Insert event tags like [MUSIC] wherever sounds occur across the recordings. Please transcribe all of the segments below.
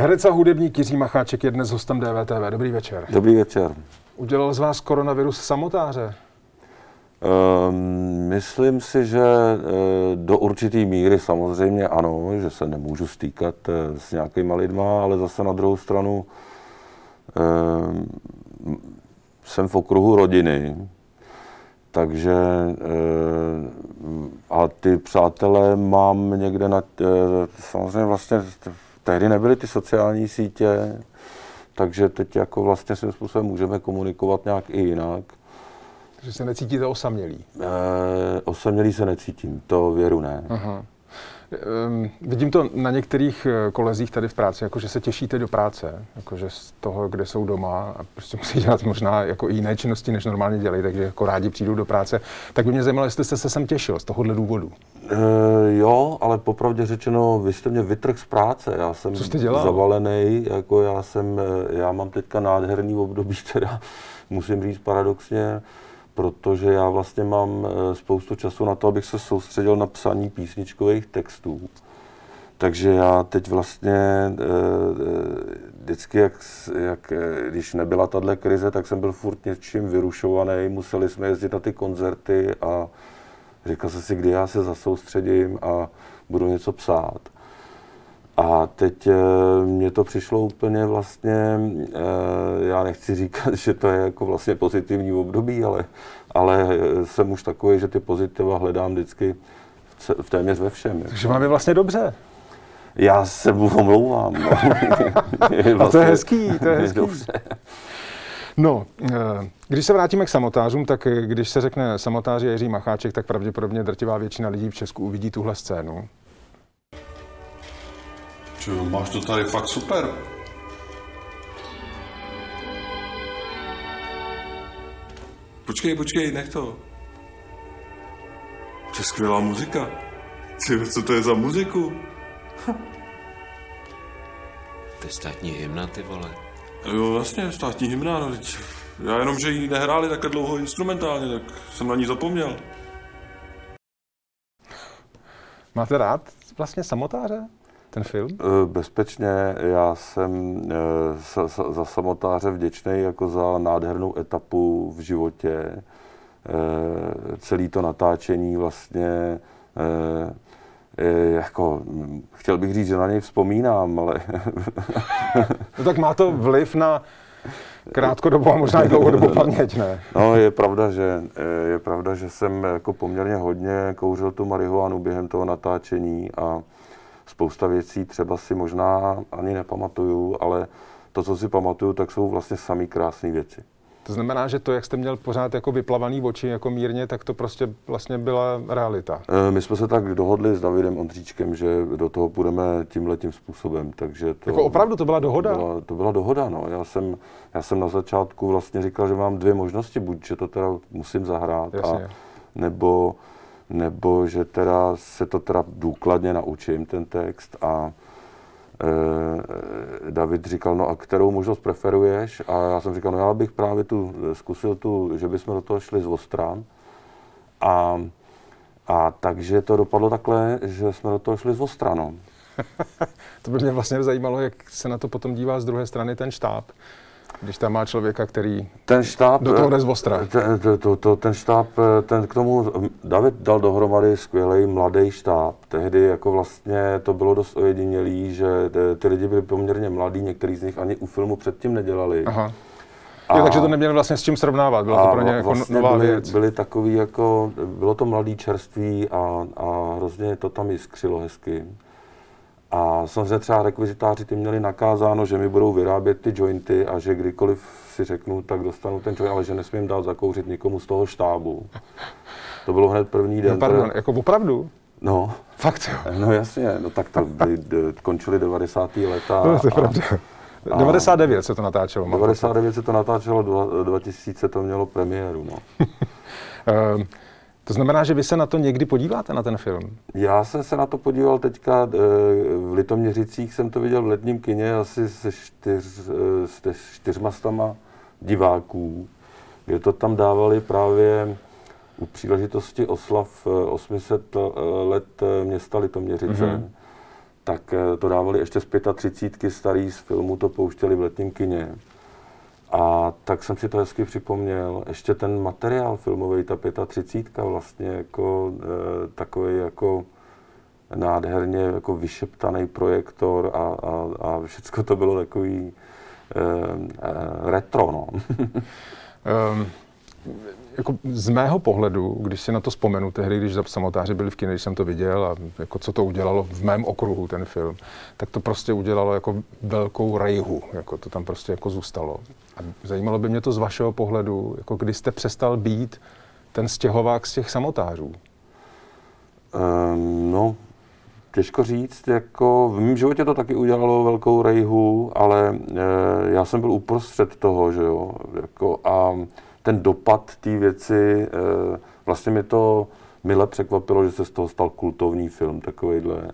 Herec a hudebník Jiří Macháček je dnes hostem DVTV. Dobrý večer. Dobrý večer. Udělal z vás koronavirus samotáře? Um, myslím si, že uh, do určitý míry samozřejmě ano, že se nemůžu stýkat uh, s nějakýma lidma, ale zase na druhou stranu uh, jsem v okruhu rodiny, takže a ty přátelé mám někde na, samozřejmě vlastně tehdy nebyly ty sociální sítě, takže teď jako vlastně svým způsobem můžeme komunikovat nějak i jinak. Takže se necítíte osamělý? E, osamělý se necítím, to věru ne. Aha. Um, vidím to na některých eh, kolezích tady v práci, jako že se těšíte do práce, jakože z toho, kde jsou doma a prostě musí dělat možná jako i jiné činnosti, než normálně dělají, takže jako rádi přijdou do práce. Tak by mě zajímalo, jestli jste se sem těšil z tohohle důvodu. Uh, jo, ale popravdě řečeno, vy jste mě vytrh z práce. Já jsem Co jste dělal? zavalený, jako já jsem, já mám teďka nádherný období, [LAUGHS] teda musím říct paradoxně, protože já vlastně mám eh, spoustu času na to, abych se soustředil na psaní písničkových textů. Takže já teď vlastně eh, eh, vždycky, jak, jak, když nebyla tahle krize, tak jsem byl furt něčím vyrušovaný, museli jsme jezdit na ty koncerty a říkal jsem si, kdy já se zasoustředím a budu něco psát. A teď eh, mně to přišlo úplně vlastně, eh, já nechci říkat, že to je jako vlastně pozitivní období, ale, ale jsem už takový, že ty pozitiva hledám vždycky v téměř ve všem. Takže máme vlastně dobře. Já se mu omlouvám. No. vlastně, [LAUGHS] A to je hezký, to je hezký. Dobře. No, eh, když se vrátíme k samotářům, tak když se řekne samotáři Jiří Macháček, tak pravděpodobně drtivá většina lidí v Česku uvidí tuhle scénu. Čo, máš to tady fakt super. Počkej, počkej, nech to. To je skvělá muzika. Ty, co to je za muziku? To je státní hymna, ty vole. Jo, vlastně, státní hymna, no teď. Já jenom, že ji nehráli takhle dlouho instrumentálně, tak jsem na ní zapomněl. Máte rád vlastně samotáře? Ten film? Eh, bezpečně. Já jsem eh, za samotáře vděčný jako za nádhernou etapu v životě. Eh, celý to natáčení vlastně jako, chtěl bych říct, že na něj vzpomínám, ale... [LAUGHS] no tak má to vliv na krátkodobou a možná i dlouhodobou [LAUGHS] paměť, ne? No, je pravda, že, je pravda, že jsem jako poměrně hodně kouřil tu marihuanu během toho natáčení a spousta věcí třeba si možná ani nepamatuju, ale to, co si pamatuju, tak jsou vlastně samý krásné věci. To znamená, že to, jak jste měl pořád jako vyplavaný oči jako mírně, tak to prostě vlastně byla realita. E, my jsme se tak dohodli s Davidem Ondříčkem, že do toho půjdeme tímhle tím způsobem. Takže to, jako opravdu to byla dohoda? To byla, to byla dohoda, no. Já jsem, já jsem na začátku vlastně říkal, že mám dvě možnosti. Buď, že to teda musím zahrát, a, nebo nebo že teda se to teda důkladně naučím, ten text a e, David říkal, no a kterou možnost preferuješ? A já jsem říkal, no já bych právě tu zkusil tu, že bychom do toho šli z ostran. A, a takže to dopadlo takhle, že jsme do toho šli z ostranou. [LAUGHS] to by mě vlastně zajímalo, jak se na to potom dívá z druhé strany ten štáb když tam má člověka, který ten štáb, do toho jde z ostra. Ten, to, to, ten štáb, ten k tomu, David dal dohromady skvělý mladý štáb. Tehdy jako vlastně to bylo dost ojedinělý, že ty lidi byli poměrně mladí, některý z nich ani u filmu předtím nedělali. Aha. A, jo, takže to neměli vlastně s čím srovnávat, bylo to pro ně jako vlastně nová byli, věc. Byli takový jako, bylo to mladý čerství a, a hrozně to tam jiskřilo hezky. A samozřejmě třeba rekvizitáři ty měli nakázáno, že mi budou vyrábět ty jointy a že kdykoliv si řeknu, tak dostanu ten joint, ale že nesmím dát zakouřit nikomu z toho štábu. To bylo hned první den. No pardon, teda... jako opravdu? No. Fakt jo? No jasně, no tak to by, končily 90. leta. No, to je pravda. A 99 se to natáčelo. 99 se to natáčelo, 2000 to mělo premiéru, no. [LAUGHS] To znamená, že vy se na to někdy podíváte, na ten film? Já jsem se na to podíval teďka eh, v Litoměřicích, jsem to viděl v letním kině asi se, čtyř, eh, se čtyřma stama diváků, kde to tam dávali právě u příležitosti oslav 800 eh, let města Litoměřice. Mm-hmm. tak to dávali ještě z 35 starý z filmu, to pouštěli v letním kině. A tak jsem si to hezky připomněl. Ještě ten materiál filmový, ta 35 vlastně jako e, takový jako nádherně jako vyšeptaný projektor a, a, a všechno to bylo takový e, e, retro, no. um, [LAUGHS] jako z mého pohledu, když si na to vzpomenu tehdy, když samotáři byli v kině, když jsem to viděl a jako co to udělalo v mém okruhu ten film, tak to prostě udělalo jako velkou rejhu, jako to tam prostě jako zůstalo. A zajímalo by mě to z vašeho pohledu, jako kdy jste přestal být ten stěhovák z těch samotářů? Um, no, těžko říct, jako v mém životě to taky udělalo velkou rejhu, ale e, já jsem byl uprostřed toho, že jo, jako a ten dopad té věci, eh, vlastně mi to mile překvapilo, že se z toho stal kultovní film takovýhle.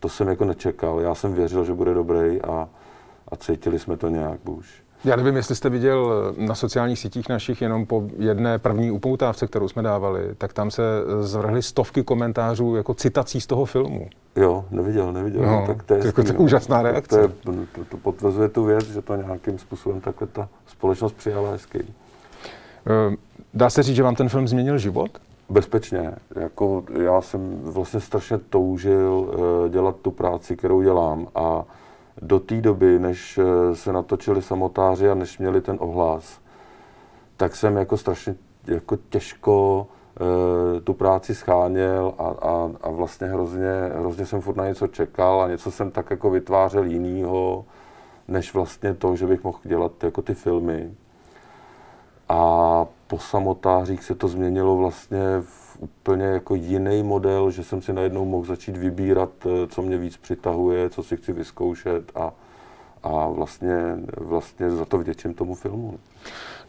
To jsem jako nečekal. Já jsem věřil, že bude dobrý a, a cítili jsme to nějak už. Já nevím, jestli jste viděl na sociálních sítích našich jenom po jedné první upoutávce, kterou jsme dávali, tak tam se zvrhly stovky komentářů jako citací z toho filmu. Jo, neviděl, neviděl. No, tak to je, jako to je úžasná reakce. To, je, to, to potvrzuje tu věc, že to nějakým způsobem takhle ta společnost přijala hezky. Eh, dá se říct, že vám ten film změnil život? Bezpečně. Jako já jsem vlastně strašně toužil eh, dělat tu práci, kterou dělám a do té doby, než eh, se natočili samotáři a než měli ten ohlas, tak jsem jako strašně jako těžko tu práci scháněl a, a, a vlastně hrozně, hrozně jsem furt na něco čekal a něco jsem tak jako vytvářel jinýho, než vlastně to, že bych mohl dělat jako ty filmy. A po samotářích se to změnilo vlastně v úplně jako jiný model, že jsem si najednou mohl začít vybírat, eh, co mě víc přitahuje, co si chci vyzkoušet a, a vlastně, vlastně za to vděčím tomu filmu.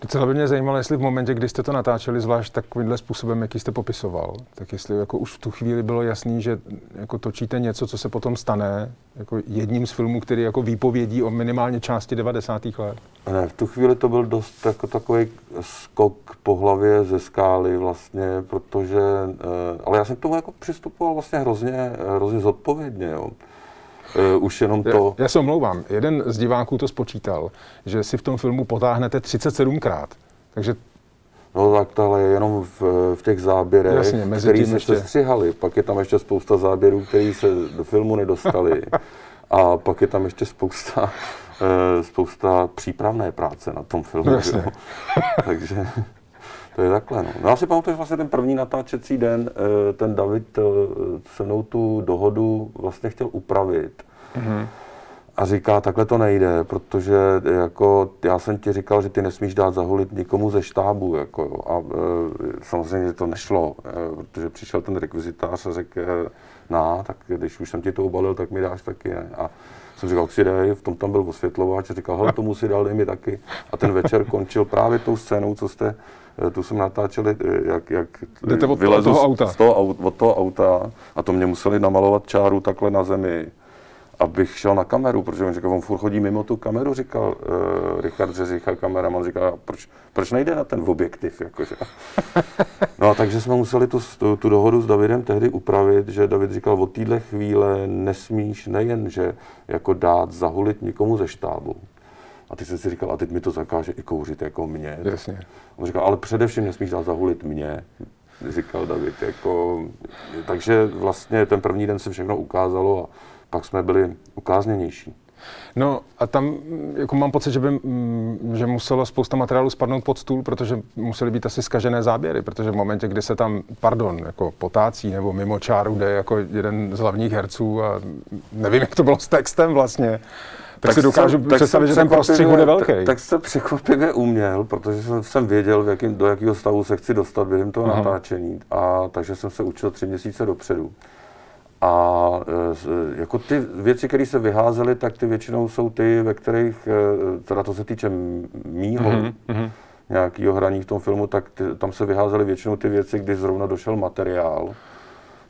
Docela by mě zajímalo, jestli v momentě, kdy jste to natáčeli, zvlášť takovýmhle způsobem, jaký jste popisoval, tak jestli jako už v tu chvíli bylo jasný, že jako točíte něco, co se potom stane jako jedním z filmů, který jako výpovědí o minimálně části 90. let. Ne, v tu chvíli to byl dost jako takový skok po hlavě ze skály vlastně, protože, eh, ale já jsem k tomu jako přistupoval vlastně hrozně, hrozně zodpovědně, jo. Uh, už jenom to... Já, já se omlouvám, jeden z diváků to spočítal, že si v tom filmu potáhnete 37krát. Takže No tak ale jenom v, v těch záběrech, Jasně, který se ještě... střihali. Pak je tam ještě spousta záběrů, které se do filmu nedostali. [LAUGHS] A pak je tam ještě spousta, uh, spousta přípravné práce na tom filmu. No, [LAUGHS] Takže to je takhle. No. no já si pamatuju, že vlastně ten první natáčecí den, eh, ten David eh, se mnou tu dohodu vlastně chtěl upravit. Mm-hmm. A říká, takhle to nejde, protože jako já jsem ti říkal, že ty nesmíš dát zahulit nikomu ze štábu. Jako, jo. A e, samozřejmě to nešlo, e, protože přišel ten rekvizitář a řekl, e, na, tak když už jsem ti to ubalil, tak mi dáš taky. Ne? A jsem říkal, si dej, v tom tam byl osvětlovač a říkal, hele, tomu si dal, dej mi taky. A ten večer končil právě tou scénou, co jste Eh, tu jsem natáčeli, eh, jak, jak Jdete od vylezu toho auta. Z toho, od toho auta a to mě museli namalovat čáru takhle na zemi, abych šel na kameru, protože on říkal, on furt chodí mimo tu kameru, říkal uh, Richard Řeřicha, kameraman, říkal, proč, proč nejde na ten objektiv, jakože. No a takže jsme museli tu, tu, tu dohodu s Davidem tehdy upravit, že David říkal, od téhle chvíle nesmíš nejen, že jako dát zahulit nikomu ze štábu, a ty jsi si říkal, a teď mi to zakáže i kouřit jako mě. Jasně. On říkal, ale především nesmíš dát zahulit mě, říkal David. Jako, takže vlastně ten první den se všechno ukázalo a pak jsme byli ukázněnější. No a tam jako mám pocit, že, by, mm, že muselo spousta materiálu spadnout pod stůl, protože musely být asi skažené záběry, protože v momentě, kdy se tam, pardon, jako potácí nebo mimo čáru jde jako jeden z hlavních herců a nevím, jak to bylo s textem vlastně, tak, tak si dokážu tak představit, že ten prostřih bude velký. Tak, tak se překvapivě uměl, protože jsem, jsem věděl, v jakým, do jakého stavu se chci dostat během toho Aha. natáčení. A takže jsem se učil tři měsíce dopředu. A e, jako ty věci, které se vyházely, tak ty většinou jsou ty, ve kterých, e, teda to se týče mýho, mm-hmm. nějakého hraní v tom filmu, tak ty, tam se vyházely většinou ty věci, kdy zrovna došel materiál.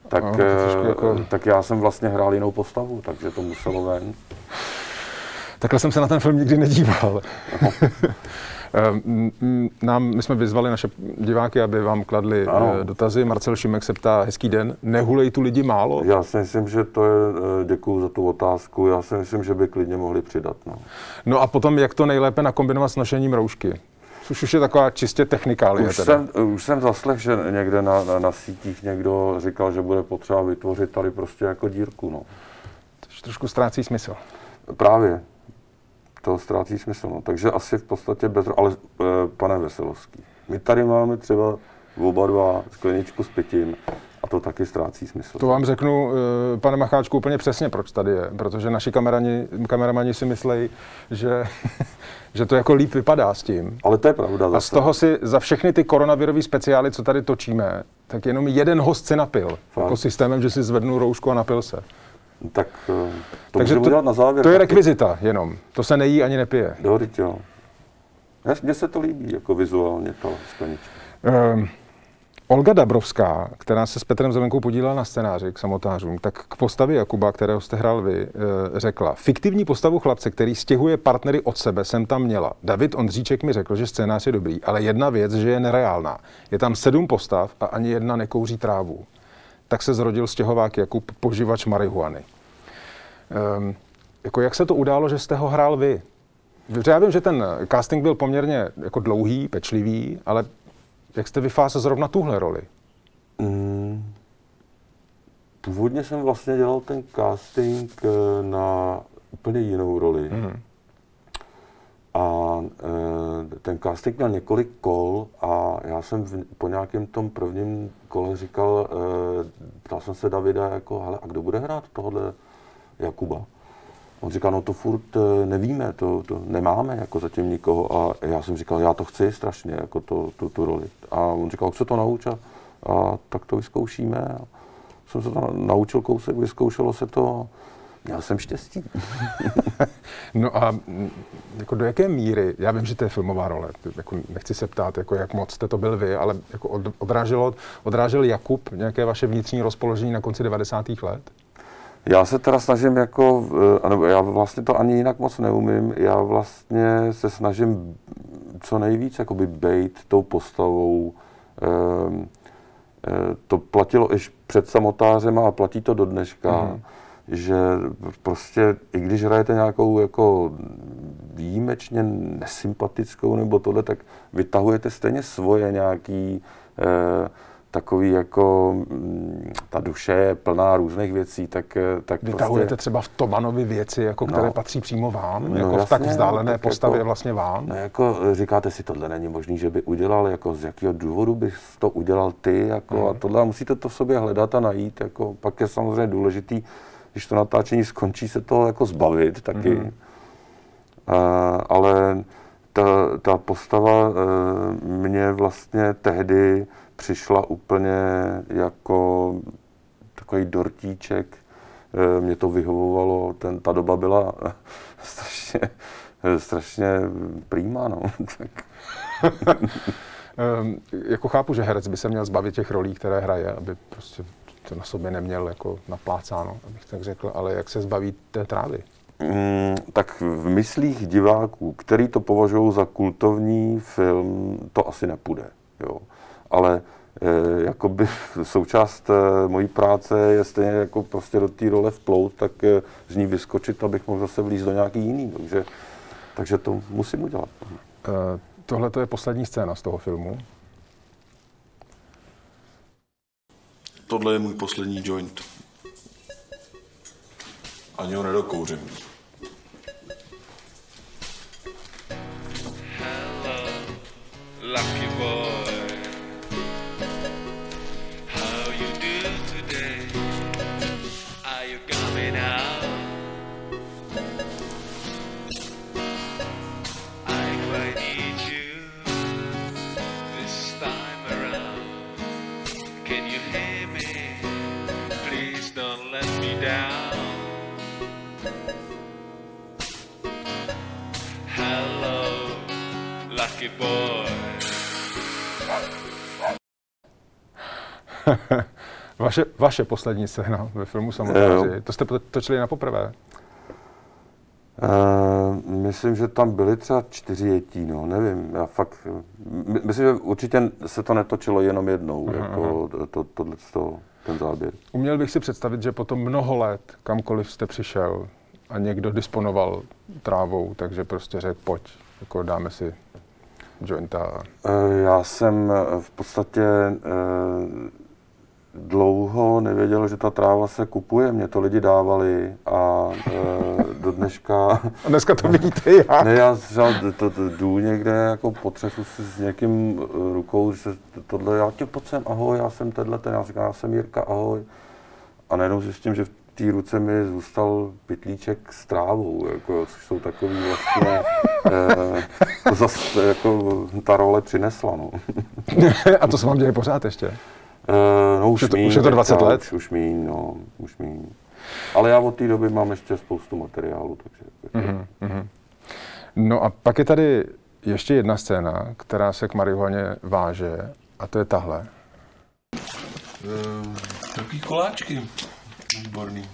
Tak, no, jako... tak já jsem vlastně hrál jinou postavu, takže to muselo ven. Takhle jsem se na ten film nikdy nedíval. [LAUGHS] Ehm, Nám, my jsme vyzvali naše diváky, aby vám kladli Ano. eh, dotazy. Marcel Šimek se ptá, hezký den, nehulej tu lidi málo? Já si myslím, že to je, děkuji za tu otázku, já si myslím, že by klidně mohli přidat. No. No a potom, jak to nejlépe nakombinovat s nošením roušky? Což už je taková čistě technikálie. Už teda. jsem, už jsem zaslech, že někde na, na, na sítích někdo říkal, že bude potřeba vytvořit tady prostě jako dírku. No. Což trošku ztrácí smysl. Právě. To ztrácí smysl. No. Takže asi v podstatě bez... Ale e, pane Veselovský, my tady máme třeba oba dva skleničku s pitím a to taky ztrácí smysl. To vám řeknu, eh, pane Macháčku, úplně přesně, proč tady je. Protože naši kamerani, kameramani si myslí, že, [LAUGHS] že to jako líp vypadá s tím. Ale to je pravda. A z zase. toho si za všechny ty koronavirové speciály, co tady točíme, tak jenom jeden host se napil. Fakt? Jako systémem, že si zvednu roušku a napil se. Tak e, to Takže udělat na závěr. to je rekvizita jenom. To se nejí ani nepije. Jo, teď jo. Mně se to líbí, jako vizuálně ta sklenička. Um, Olga Dabrovská, která se s Petrem Zelenkou podílela na scénáři k samotářům, tak k postavě Jakuba, kterého jste hrál vy, eh, řekla, fiktivní postavu chlapce, který stěhuje partnery od sebe, jsem tam měla. David Ondříček mi řekl, že scénář je dobrý, ale jedna věc, že je nereálná. Je tam sedm postav a ani jedna nekouří trávu. Tak se zrodil stěhovák Jakub, poživač marihuany. Um, jako jak se to událo, že jste ho hrál vy? Já vím, že ten casting byl poměrně jako dlouhý, pečlivý, ale jak jste vyfásal zrovna tuhle roli? Mm. Původně jsem vlastně dělal ten casting eh, na úplně jinou roli. Mhm. A e, ten casting měl několik kol a já jsem v, po nějakém tom prvním kole říkal, e, ptal jsem se Davida, jako, hele, a kdo bude hrát tohle Jakuba? On říkal, no to furt eh, nevíme, to, to nemáme jako zatím nikoho. A já jsem říkal, já to chci strašně, jako to, tu, tu roli. A on říkal, se to naučil? A tak to vyzkoušíme. A jsem se to naučil kousek, vyzkoušelo se to. Měl jsem štěstí. [LAUGHS] No a mm, jako do jaké míry, já vím, že to je filmová role, jako nechci se ptát, jako jak moc jste to byl vy, ale jako od- odráželo, odrážel Jakub nějaké vaše vnitřní rozpoložení na konci 90. let? Já se teda snažím jako, eh, ano, já vlastně to ani jinak moc neumím, já vlastně se snažím co nejvíc jakoby bejt tou postavou. Ehm, eh, To platilo i před samotářem a platí to do dneška, Mhm. Že prostě i když hrajete nějakou jako výjimečně nesympatickou nebo tohle, tak vytahujete stejně svoje nějaký eh, takový jako mm, ta duše je plná různých věcí, tak, eh, tak Vytahujete prostě, třeba v Tomanovi věci, jako No. které patří přímo vám, No, jako v tak jasně, vzdálené tak postavě jako- vlastně vám? No jako eh, říkáte si, tohle není možný, že by udělal, jako z jakého důvodu bys to udělal ty, jako a tohle a musíte to v sobě hledat a najít, jako pak je samozřejmě důležitý, když to natáčení skončí, se toho jako zbavit taky. Mhm. Uh, ale ta, ta postava uh, mě vlastně tehdy přišla úplně jako takový dortíček. Eh, Mě to vyhovovalo, ten, ta doba byla [LAUGHS] strašně, strašně prýmá, no. [LAUGHS] Tak, jako chápu, že herec by se měl zbavit těch rolí, které hraje, aby prostě to na sobě neměl jako naplácáno, abych tak řekl, ale jak se zbaví té trávy? Mm, tak v myslích diváků, který to považují za kultovní film, to asi nepůjde. Jo. Ale e, jakoby [LAUGHS] součást e, mojí práce je stejně jako prostě do té role vplout, tak e, z ní vyskočit, abych mohl zase vlízt do nějaký jiný. Takže, takže to musím udělat. Eh, Tohle to je poslední scéna z toho filmu. Tohle je můj poslední joint. Ani ho nedokouřím. lucky [LAUGHS] Vaše, vaše poslední scéna ve filmu Samotáři, jo. to jste to- točili na poprvé. Uh, myslím, že tam byly třeba čtyři jetí, no, nevím, já fakt, my, myslím, že určitě se to netočilo jenom jednou, Aha, jako to, tohle, to, ten záběr. Uměl bych si představit, že potom mnoho let, kamkoliv jste přišel a někdo disponoval trávou, takže prostě řekl, pojď, jako dáme si jointa. Eh, Já jsem eh, v podstatě eh, dlouho nevěděl, že ta tráva se kupuje. Mě to lidi dávali a do dneška... [LAUGHS] A dneska to vidíte já. Ne, já třeba to, to, jdu někde, jako potřesu si s někým eh, rukou, že se tohle, já tě pojď sem, ahoj, já jsem tenhle, ten, já říkám, já jsem Jirka, ahoj. A najednou zjistím, že v té ruce mi zůstal pytlíček s trávou, jako, což jsou takový vlastně, eh, to zase jako ta role přinesla, no. [LAUGHS] A to se vám děje pořád ještě. Eh, no už, je to- míň, už je to 20 teďka, let? Už, už míň, no, už míň. Ale já od té doby mám ještě spoustu materiálu, takže... Mhm. No a pak je tady ještě jedna scéna, která se k marihuaně váže, a to je tahle. Takový koláčky. Výborný.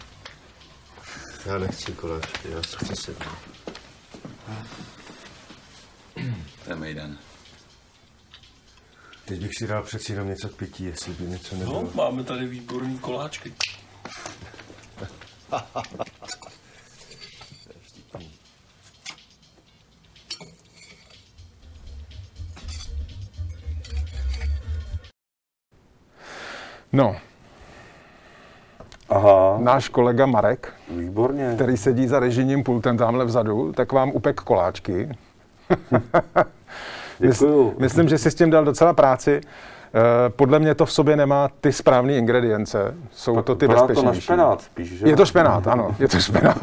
Já nechci koláč, já se chci sednout. To je Mejdan. Teď bych si dal přeci jenom něco k pití, jestli by něco nebylo. No, máme tady výborný koláčky. No, Aha, náš kolega Marek, výborně. který sedí za režijním pultem tamhle vzadu, tak vám upek koláčky. [LAUGHS] Děkuju. Myslím, že si s tím dal docela práci. Eh, Podle mě to v sobě nemá ty správné ingredience. Jsou to ty Vypadá to na bezpečnější. špenát spíš, že? Je to špenát, ano, je to [LAUGHS] špenát.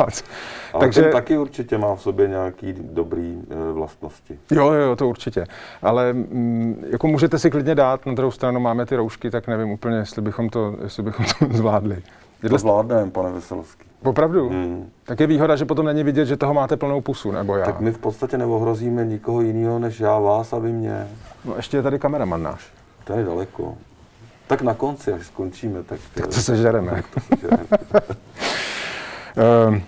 Ale Takže... ten taky určitě má v sobě nějaký dobrý e, vlastnosti. Jo, jo, to určitě. Ale mm, jako můžete si klidně dát, na druhou stranu máme ty roušky, tak nevím úplně, jestli bychom to, jestli bychom to [LAUGHS] zvládli. To Jedle, zvládneme, pane Veselovský. opravdu? Hmm. Tak je výhoda, že potom není vidět, že toho máte plnou pusu, nebo já. Tak my v podstatě neohrozíme nikoho jiného než já, vás a vy mě. No ještě je tady kameraman náš. To je daleko. Tak na konci, až skončíme, tak... Co se žereme? že... Ehm,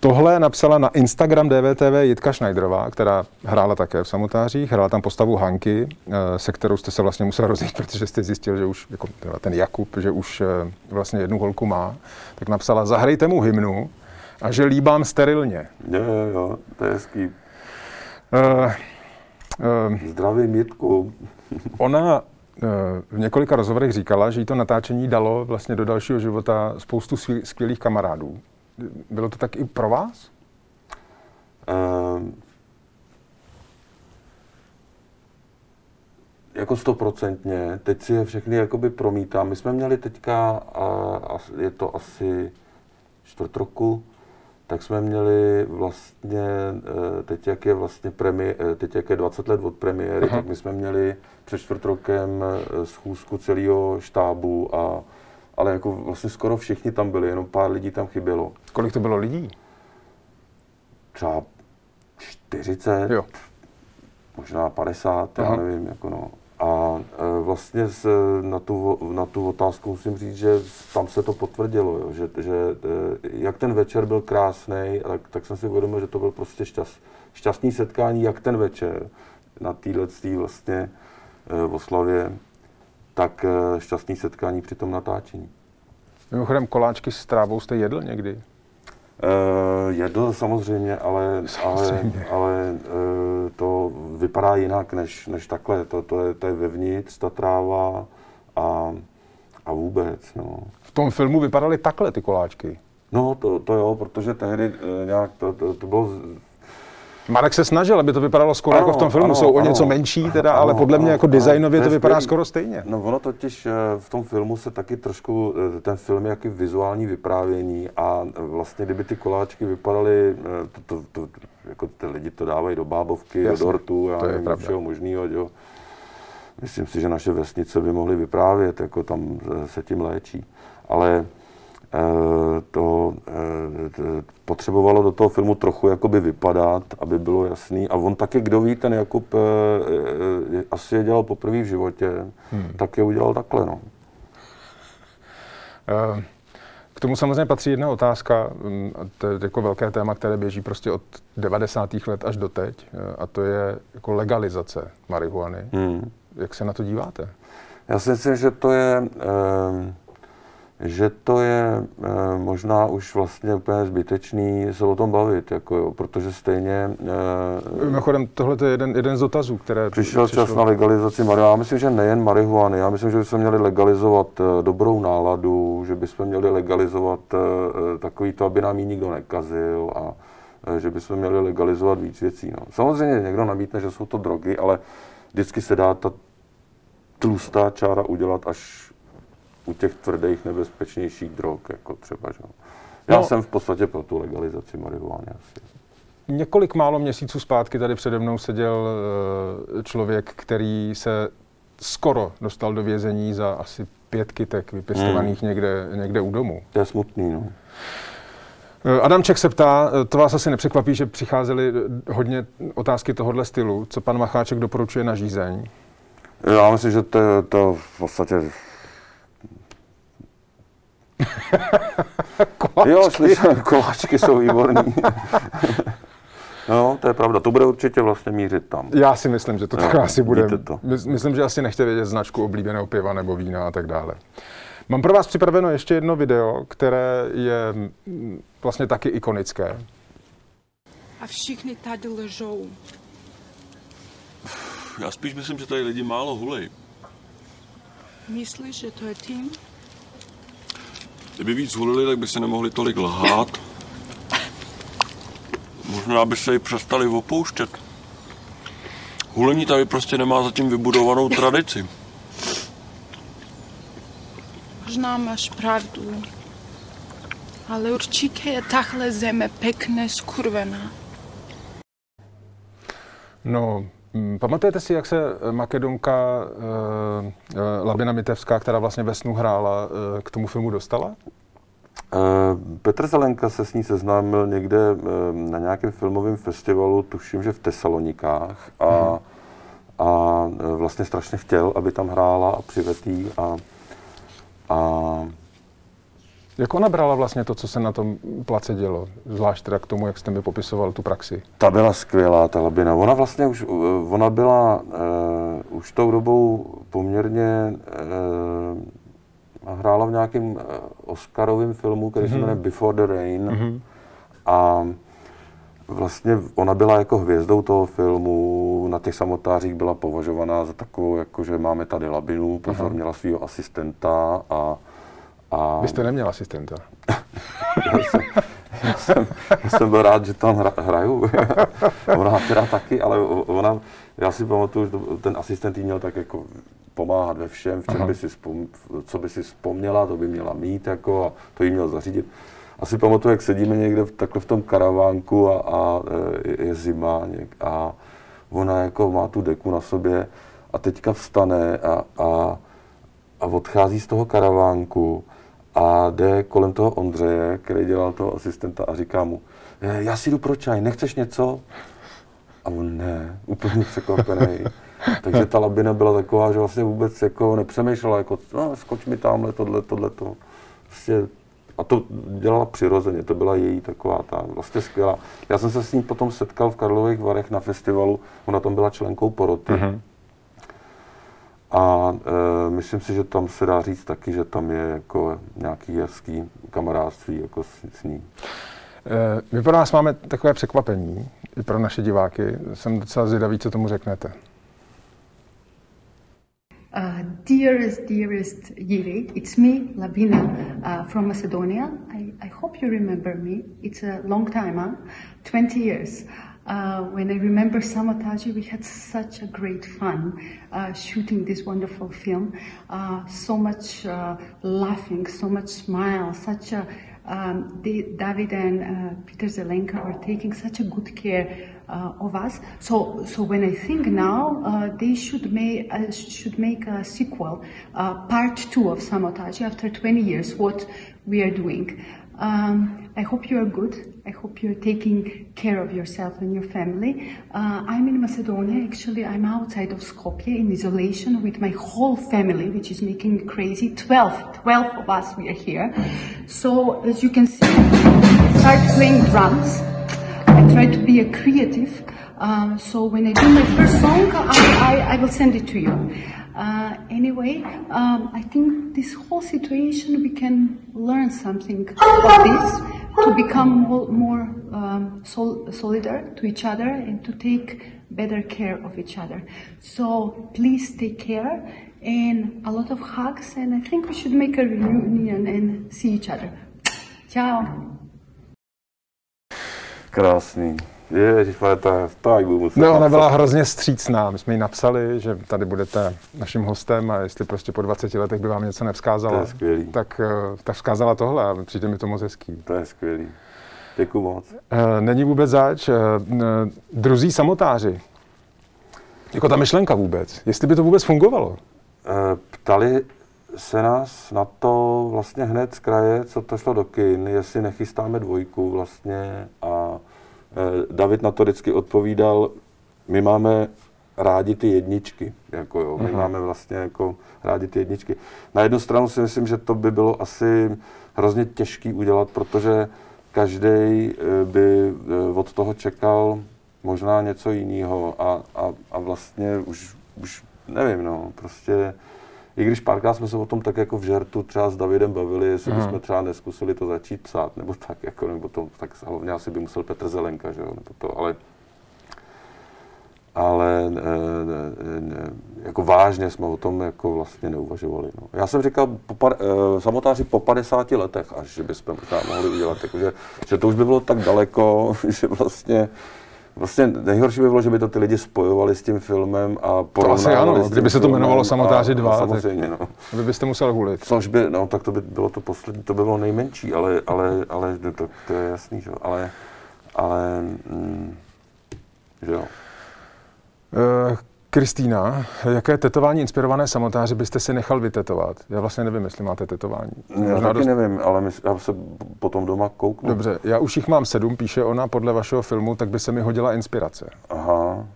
Tohle napsala na Instagram DVTV Jitka Schneiderová, která hrála také v samotářích. Hrála tam postavu Hanky, eh, se kterou jste se vlastně musel rozejít, [LAUGHS] protože jste zjistil, že už, jako ten Jakub, že už eh, vlastně jednu holku má. Tak napsala, zahrajte mu hymnu a že líbám sterilně. Jo, jo, jo, to je hezký. Eh, eh, Zdravím Jitku. [LAUGHS] Ona v několika rozhovorech říkala, že jí to natáčení dalo vlastně do dalšího života spoustu skvěl- skvělých kamarádů. Bylo to tak i pro vás? Ehm, jako stoprocentně. Teď si je všechny jakoby promítám. My jsme měli teďka, a, a je to asi čtvrt roku, tak jsme měli vlastně, eh, teď jak je vlastně premi, eh, teď jak je 20 let od premiéry, Aha. tak my jsme měli před čtvrt rokem eh, schůzku celého štábu a ale jako vlastně skoro všichni tam byli, jenom pár lidí tam chybělo. Kolik to bylo lidí? Třeba 40, Jo. možná 50, já Aha. nevím, jako no. A e, vlastně z, na, tu, na tu otázku musím říct, že tam se to potvrdilo, jo, že, že e, jak ten večer byl krásný, tak, tak jsem si uvědomil, že to byl prostě šťast, šťastný setkání, jak ten večer na téhle vlastně e, oslavě, tak e, šťastný setkání při tom natáčení. Mimochodem, koláčky s trávou jste jedl někdy? Uh, jedl samozřejmě, ale, Samozřejmě. ale, ale uh, to vypadá jinak než, než takhle. To, to, je, to je vevnitř, ta tráva a, a vůbec. No. V tom filmu vypadaly takhle ty koláčky. No, to, to jo, protože tehdy uh, nějak to, to, to bylo... Marek se snažil, aby to vypadalo skoro Ano, jako v tom filmu. ano, Jsou o ano. něco menší, teda, Ano, ale podle mě jako designově To to vypadá skvělý. skoro stejně. No ono totiž eh, v tom filmu se taky trošku, eh, ten film je jaký vizuální vyprávění a vlastně kdyby ty koláčky vypadaly, eh, to, to, to, jako ty lidi to dávají do bábovky, Jasně, do dortu, já nevím, pravda. všeho možného, jo. Myslím si, že naše vesnice by mohly vyprávět, jako tam eh, se tím léčí. Ale eh, to eh, potřebovalo do toho filmu trochu jakoby vypadat, aby bylo jasný. A on taky, kdo ví, ten Jakub eh, eh, asi je dělal poprvé v životě, Hmm. tak je udělal takhle, no. Eh, K tomu samozřejmě patří jedna otázka, mm, to je jako velké téma, které běží prostě od 90. let až do teď, eh, a to je jako legalizace marihuany. Hmm. Jak se na to díváte? Já si myslím, že to je, eh, že to je eh, možná už vlastně úplně zbytečný se o tom bavit, jako jo, protože stejně eh, Mimochodem, tohle je jeden, jeden z dotazů, které přišel čas na legalizaci marihuany. Já myslím, že nejen marihuany, já myslím, že bychom měli legalizovat eh, dobrou náladu, že bychom měli legalizovat takový to, aby nám ji nikdo nekazil a že bychom měli legalizovat víc věcí. No. Samozřejmě někdo namítne, že jsou to drogy, ale vždycky se dá ta tlustá čára udělat až u těch tvrdých, nebezpečnějších drog, jako třeba. Že? Já No. jsem v podstatě pro tu legalizaci marihuany asi. Několik málo měsíců zpátky tady přede mnou seděl eh, člověk, který se skoro dostal do vězení za asi pět kytek vypěstovaných někde, někde u domu. To je smutný, no. Eh, Adamček se ptá, eh, to vás asi nepřekvapí, že přicházely hodně otázky tohohle stylu. Co pan Macháček doporučuje na žízeň? Já myslím, že to, to v podstatě... [LAUGHS] Jo, slyším, koláčky jsou výborný. [LAUGHS] no, to je pravda. To bude určitě vlastně mířit tam. Já si myslím, že to tak asi bude. to. Mys- Myslím, že asi nechtěte vědět značku oblíbeného piva nebo vína a tak dále. Mám pro vás připraveno ještě jedno video, které je mm, vlastně taky ikonické. A všichni tady ležou. Já spíš myslím, že tady lidi málo hulej. Myslíš, že to je tím? Kdyby víc hulili, tak by se nemohli tolik lhát. Možná by se i přestali opouštět. Hulení tady prostě nemá zatím vybudovanou tradici. Možná máš pravdu. Ale určitě je tahle zeme pekne skurvená. No, pamatujete si, jak se eh, Makedonka uh, Labina Mitevská, která vlastně ve snu hrála, uh, k tomu filmu dostala? Eh, Petr Zelenka se s ní seznámil někde eh, na nějakém filmovém festivalu, tuším, že v Tesalonikách a, a eh, vlastně strašně chtěl, aby tam hrála a přivetý a, a Jak ona brala vlastně to, co se na tom place dělo? Zvlášť teda k tomu, jak jste mi popisoval tu praxi. Ta byla skvělá, ta Labina. Ona vlastně už, uh, ona byla uh, už tou dobou poměrně, uh, hrála v nějakém uh, Oscarovém filmu, který se jmenuje Before the Rain. A vlastně ona byla jako hvězdou toho filmu, na těch samotářích byla považovaná za takovou, jako že máme tady Labinu, pozor, měla svého asistenta a, a Vy jste neměl asistenta. [LAUGHS] já jsem, já jsem byl rád, že tam hra, hraju. [LAUGHS] ona teda taky, ale ona, já si pamatuju, že ten asistent jí měl tak jako pomáhat ve všem, v čem by si spom, co by si vzpomněla, to by měla mít jako a to jí měl zařídit. Asi pamatuju, jak sedíme někde v, takhle v tom karavánku a, a je zima něk, a ona jako má tu deku na sobě a teďka vstane a, a, a odchází z toho karavánku a jde kolem toho Ondřeje, který dělal toho asistenta a říká mu, "Eh, já si jdu pro čaj, nechceš něco? A on ne, úplně překvapený. [LAUGHS] Takže ta labina byla taková, že vlastně vůbec jako nepřemýšlela, jako no, skoč mi tamhle, tohle, tohle, to. Prostě, a to dělala přirozeně, to byla její taková ta vlastně skvělá. Já jsem se s ní potom setkal v Karlových Varech na festivalu, ona tam byla členkou poroty. Mm-hmm. A e, myslím si, že tam se dá říct taky, že tam je jako nějaký hezký kamarádství jako s, s ní. Eh, My pro nás máme takové překvapení, i pro naše diváky. Jsem docela zvědavý, co tomu řeknete. Uh, dearest, dearest Yiri, it's me, Labina, uh, from Macedonia. I, I hope you remember me. It's a long time, huh? 20 years. Uh, when I remember Samotaji, we had such a great fun uh, shooting this wonderful film. Uh, so much uh, laughing, so much smile, such a um, David and uh, Peter Zelenka were taking such a good care uh, of us. So, so when I think now, uh, they should make uh, should make a sequel, uh, part two of Samotaji after 20 years. What we are doing. Um, I hope you are good. I hope you're taking care of yourself and your family. Uh, I'm in Macedonia. Actually, I'm outside of Skopje in isolation with my whole family, which is making me crazy. 12, 12 of us, we are here. So, as you can see, I start playing drums. I try to be a creative. Um, so when I do my first song, I, I, I will send it to you. Uh, anyway, um, I think this whole situation we can learn something of this to become more, more um, sol- solidar to each other and to take better care of each other. So please take care and a lot of hugs. And I think we should make a reunion and see each other. Ciao. Krásný. Ježiš, to je tak budu muset No, ona byla hrozně střícná. My jsme jí napsali, že tady budete naším hostem a jestli prostě po 20 letech by vám něco nevzkázala, To je skvělý. tak, eh, tak vzkázala tohle a přijde mi to moc hezký. To je skvělý. Děkuji moc. Eh, Není vůbec zač. eh, Druzí samotáři. Jako ta myšlenka vůbec. Jestli by to vůbec fungovalo. Ptali se nás na to vlastně hned z kraje, co to šlo do kin, jestli nechystáme dvojku vlastně a David na to vždycky odpovídal, my máme rádi ty jedničky, jako jo, my máme vlastně jako rádi ty jedničky. Na jednu stranu si myslím, že to by bylo asi hrozně těžký udělat, protože každý by eh, od toho čekal možná něco jiného a, a, a vlastně už, už nevím, no, prostě i když párkrát jsme se o tom tak jako v žertu třeba s Davidem bavili, jestli bychom třeba neskusili to začít psát, nebo tak, jako, nebo to, tak hlavně asi by musel Petr Zelenka, že jo, nebo to, ale ale e, e, ne, jako vážně jsme o tom jako vlastně neuvažovali. No. Já jsem říkal po, par- e, samotáři po 50 letech, až že bychom možná mohli udělat, jakože, že to už by bylo tak daleko, [LAUGHS] že vlastně Vlastně nejhorší by bylo, že by to ty lidi spojovali s tím filmem a porovnávali ano, s tím kdyby se to jmenovalo a- Samotáři a 2, tak- Samozřejmě, no. Vy byste musel hulit. Což by, no, tak to by bylo to poslední, to by bylo nejmenší, ale, ale, ale to, to je jasný, že jo. Ale, ale, mm, že jo. Eh, Kristýna, jaké tetování inspirované samotáři byste si nechal vytetovat? Já vlastně nevím, jestli máte tetování. Já taky nevím, ale my, já se potom doma kouknu. Dobře, já už jich mám sedm, píše ona, podle vašeho filmu, tak by se mi hodila inspirace. Aha.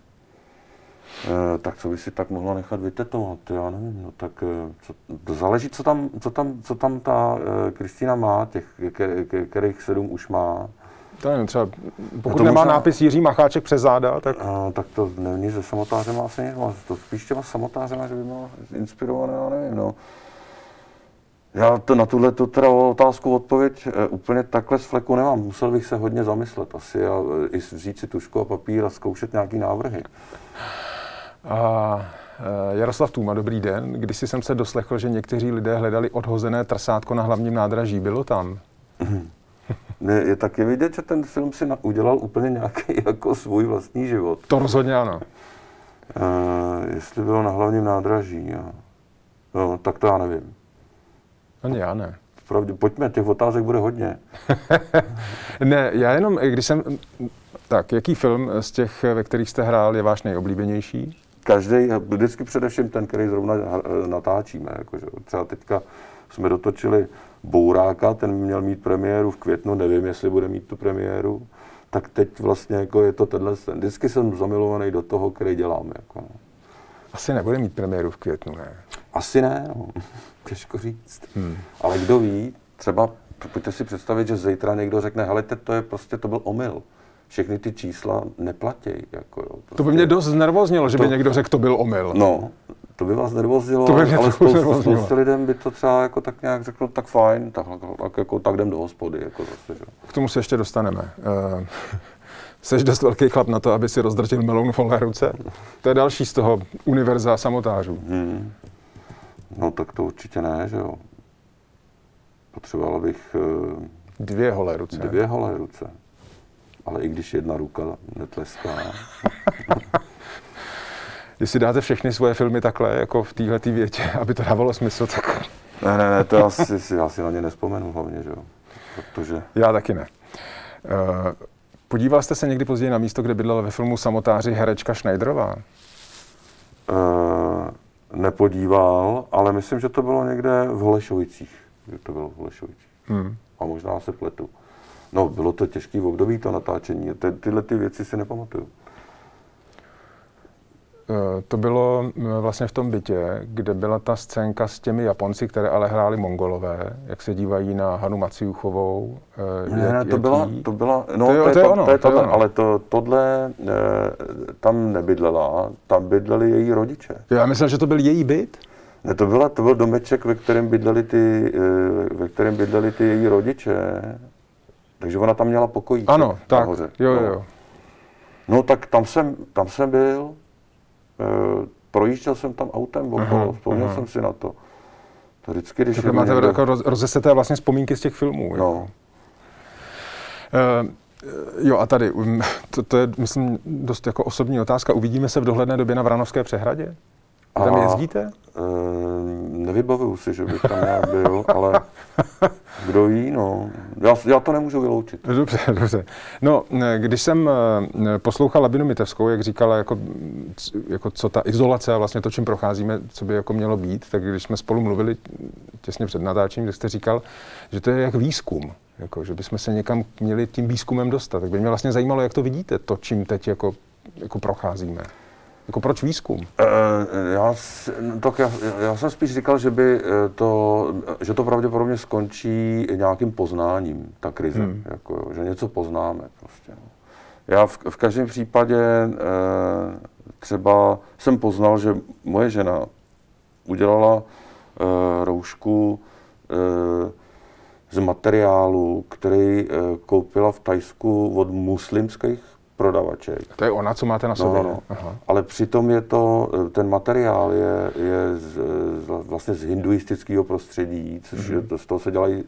E, tak co by si tak mohla nechat vytetovat? Já nevím, no tak e, co, to záleží, co tam, co tam, co tam ta e, Kristýna má, těch, ke, ke, kterých sedm už má. To nevím, třeba pokud to nemá možná- nápis Jiří Macháček přes záda, tak A, tak to není se samotářem asi nic, ale to spíš těma samotářema, že by byla inspirovaná, já nevím, no. Já to na tuhle tu teda otázku odpověď e, úplně takhle z fleku nemám. Musel bych se hodně zamyslet asi a e, i vzít si tušku a papír a zkoušet nějaký návrhy. A eh, Jaroslav Tůma, dobrý den. Když jsem se doslechl, že někteří lidé hledali odhozené trsátko na hlavním nádraží, bylo tam? Ne, je taky vidět, že ten film si na, udělal úplně nějaký [LAUGHS] jako svůj vlastní život. To rozhodně ano. Uh, jestli bylo na hlavním nádraží, jo. No, tak to já nevím. Ani já ne. Pravdě, pojďme, těch otázek bude hodně. [LAUGHS] Ne, já jenom, když jsem... Tak, jaký film z těch, ve kterých jste hrál, je váš nejoblíbenější? Každý, vždycky především ten, který zrovna eh, natáčíme. Jakože. Třeba teďka jsme dotočili Bouráka, ten měl mít premiéru v květnu, nevím, jestli bude mít tu premiéru. Tak teď vlastně jako je to tenhle, ten. vždycky jsem zamilovaný do toho, který dělám. Jako, no. Asi nebude mít premiéru v květnu, ne? Asi ne, no. [LAUGHS] těžko říct. Hmm. Ale kdo ví, třeba pojďte si představit, že zítra někdo řekne, hele, to je prostě, to byl omyl. Všechny ty čísla neplatí. Jako, jo, prostě. To by mě dost znervoznilo, že by To- někdo řekl, to byl omyl. No, to by vás nervozilo, To by mě ale spoustu, spoustu lidem by to třeba jako tak nějak řeklo, tak fajn, tak, tak, jako, tak jdem do hospody. Jako zase, že? K tomu se ještě dostaneme. Uh, [LAUGHS] Seš dost velký chlap na to, aby si rozdrtil meloun v holé ruce? To je další z toho univerza samotářů. Hmm. No tak to určitě ne, že jo. Potřeboval bych eh, Dvě holé ruce. dvě holé ruce. Ale i když jedna ruka netleská. [LAUGHS] Jestli dáte všechny svoje filmy takhle, jako v téhle větě, [LAUGHS] aby to dávalo smysl, tak Ne, ne, ne, to asi, si, já si na ně nespomenu hlavně, že jo. Protože já taky ne. Uh, podíval jste se někdy později na místo, kde bydlela ve filmu Samotáři herečka Schneiderová? eh, nepodíval, ale myslím, že to bylo někde v Holešovicích. Že to bylo v Holešovicích. Hmm. A možná se pletu. No, bylo to těžký v období to natáčení. Ty, tyhle ty věci si nepamatuju. Eh, To bylo eh, vlastně v tom bytě, kde byla ta scénka s těmi Japonci, které ale hráli Mongolové, jak se dívají na Hanu Maciuchovou. eh, Ne, jak- ne, to byla, to byla, no, To je- to je ono, to je to je tahle, ono. ale to, tohle e, tam nebydlela, tam bydleli její rodiče. Já myslel, že to byl její byt. Ne, to, byla, to byl domeček, ve kterém bydleli ty, ve kterém bydleli ty její rodiče. Takže ona tam měla pokojíček Ano, tak, nahoře. jo, jo, no. No tak tam jsem, tam jsem byl, projížděl jsem tam autem okolo, vzpomněl aha. jsem si na to. To vždycky, když jedu máte někde- jako roz, rozeseté vlastně vzpomínky z těch filmů. No, Jako. Uh, jo, a tady, um, to, to je, myslím, dost jako osobní otázka. Uvidíme se v dohledné době na Vranovské přehradě? Vy Tam A- jezdíte? Ehm, nevybavuju si, že bych tam nějak byl, [LAUGHS] ale kdo ví, no. Já, já to nemůžu vyloučit. Dobře, dobře. No, když jsem eh, poslouchal Labinu Mitevskou, jak říkala, jako, jako co ta izolace a vlastně to, čím procházíme, co by jako mělo být, tak když jsme spolu mluvili těsně před natáčením, tak jste říkal, že to je jak výzkum, jako, že bychom se někam měli tím výzkumem dostat. Tak by mě vlastně zajímalo, jak to vidíte, to, čím teď jako, jako procházíme. Jako proč výzkum? E, já, s- no, tak já, já jsem spíš říkal, že, by eh, to, že to pravděpodobně skončí nějakým poznáním, ta krize. Hmm. Jako, že něco poznáme prostě. No. Já v, v každém případě třeba jsem poznal, že moje žena udělala roušku z materiálu, který koupila v Tajsku od muslimských prodavaček. To je ona, co máte na sobě? No, no. Aha. Ale přitom je to, eh, ten materiál je, je z, z, vlastně z hinduistického prostředí, což Mhm. mm-hmm. z toho se dělají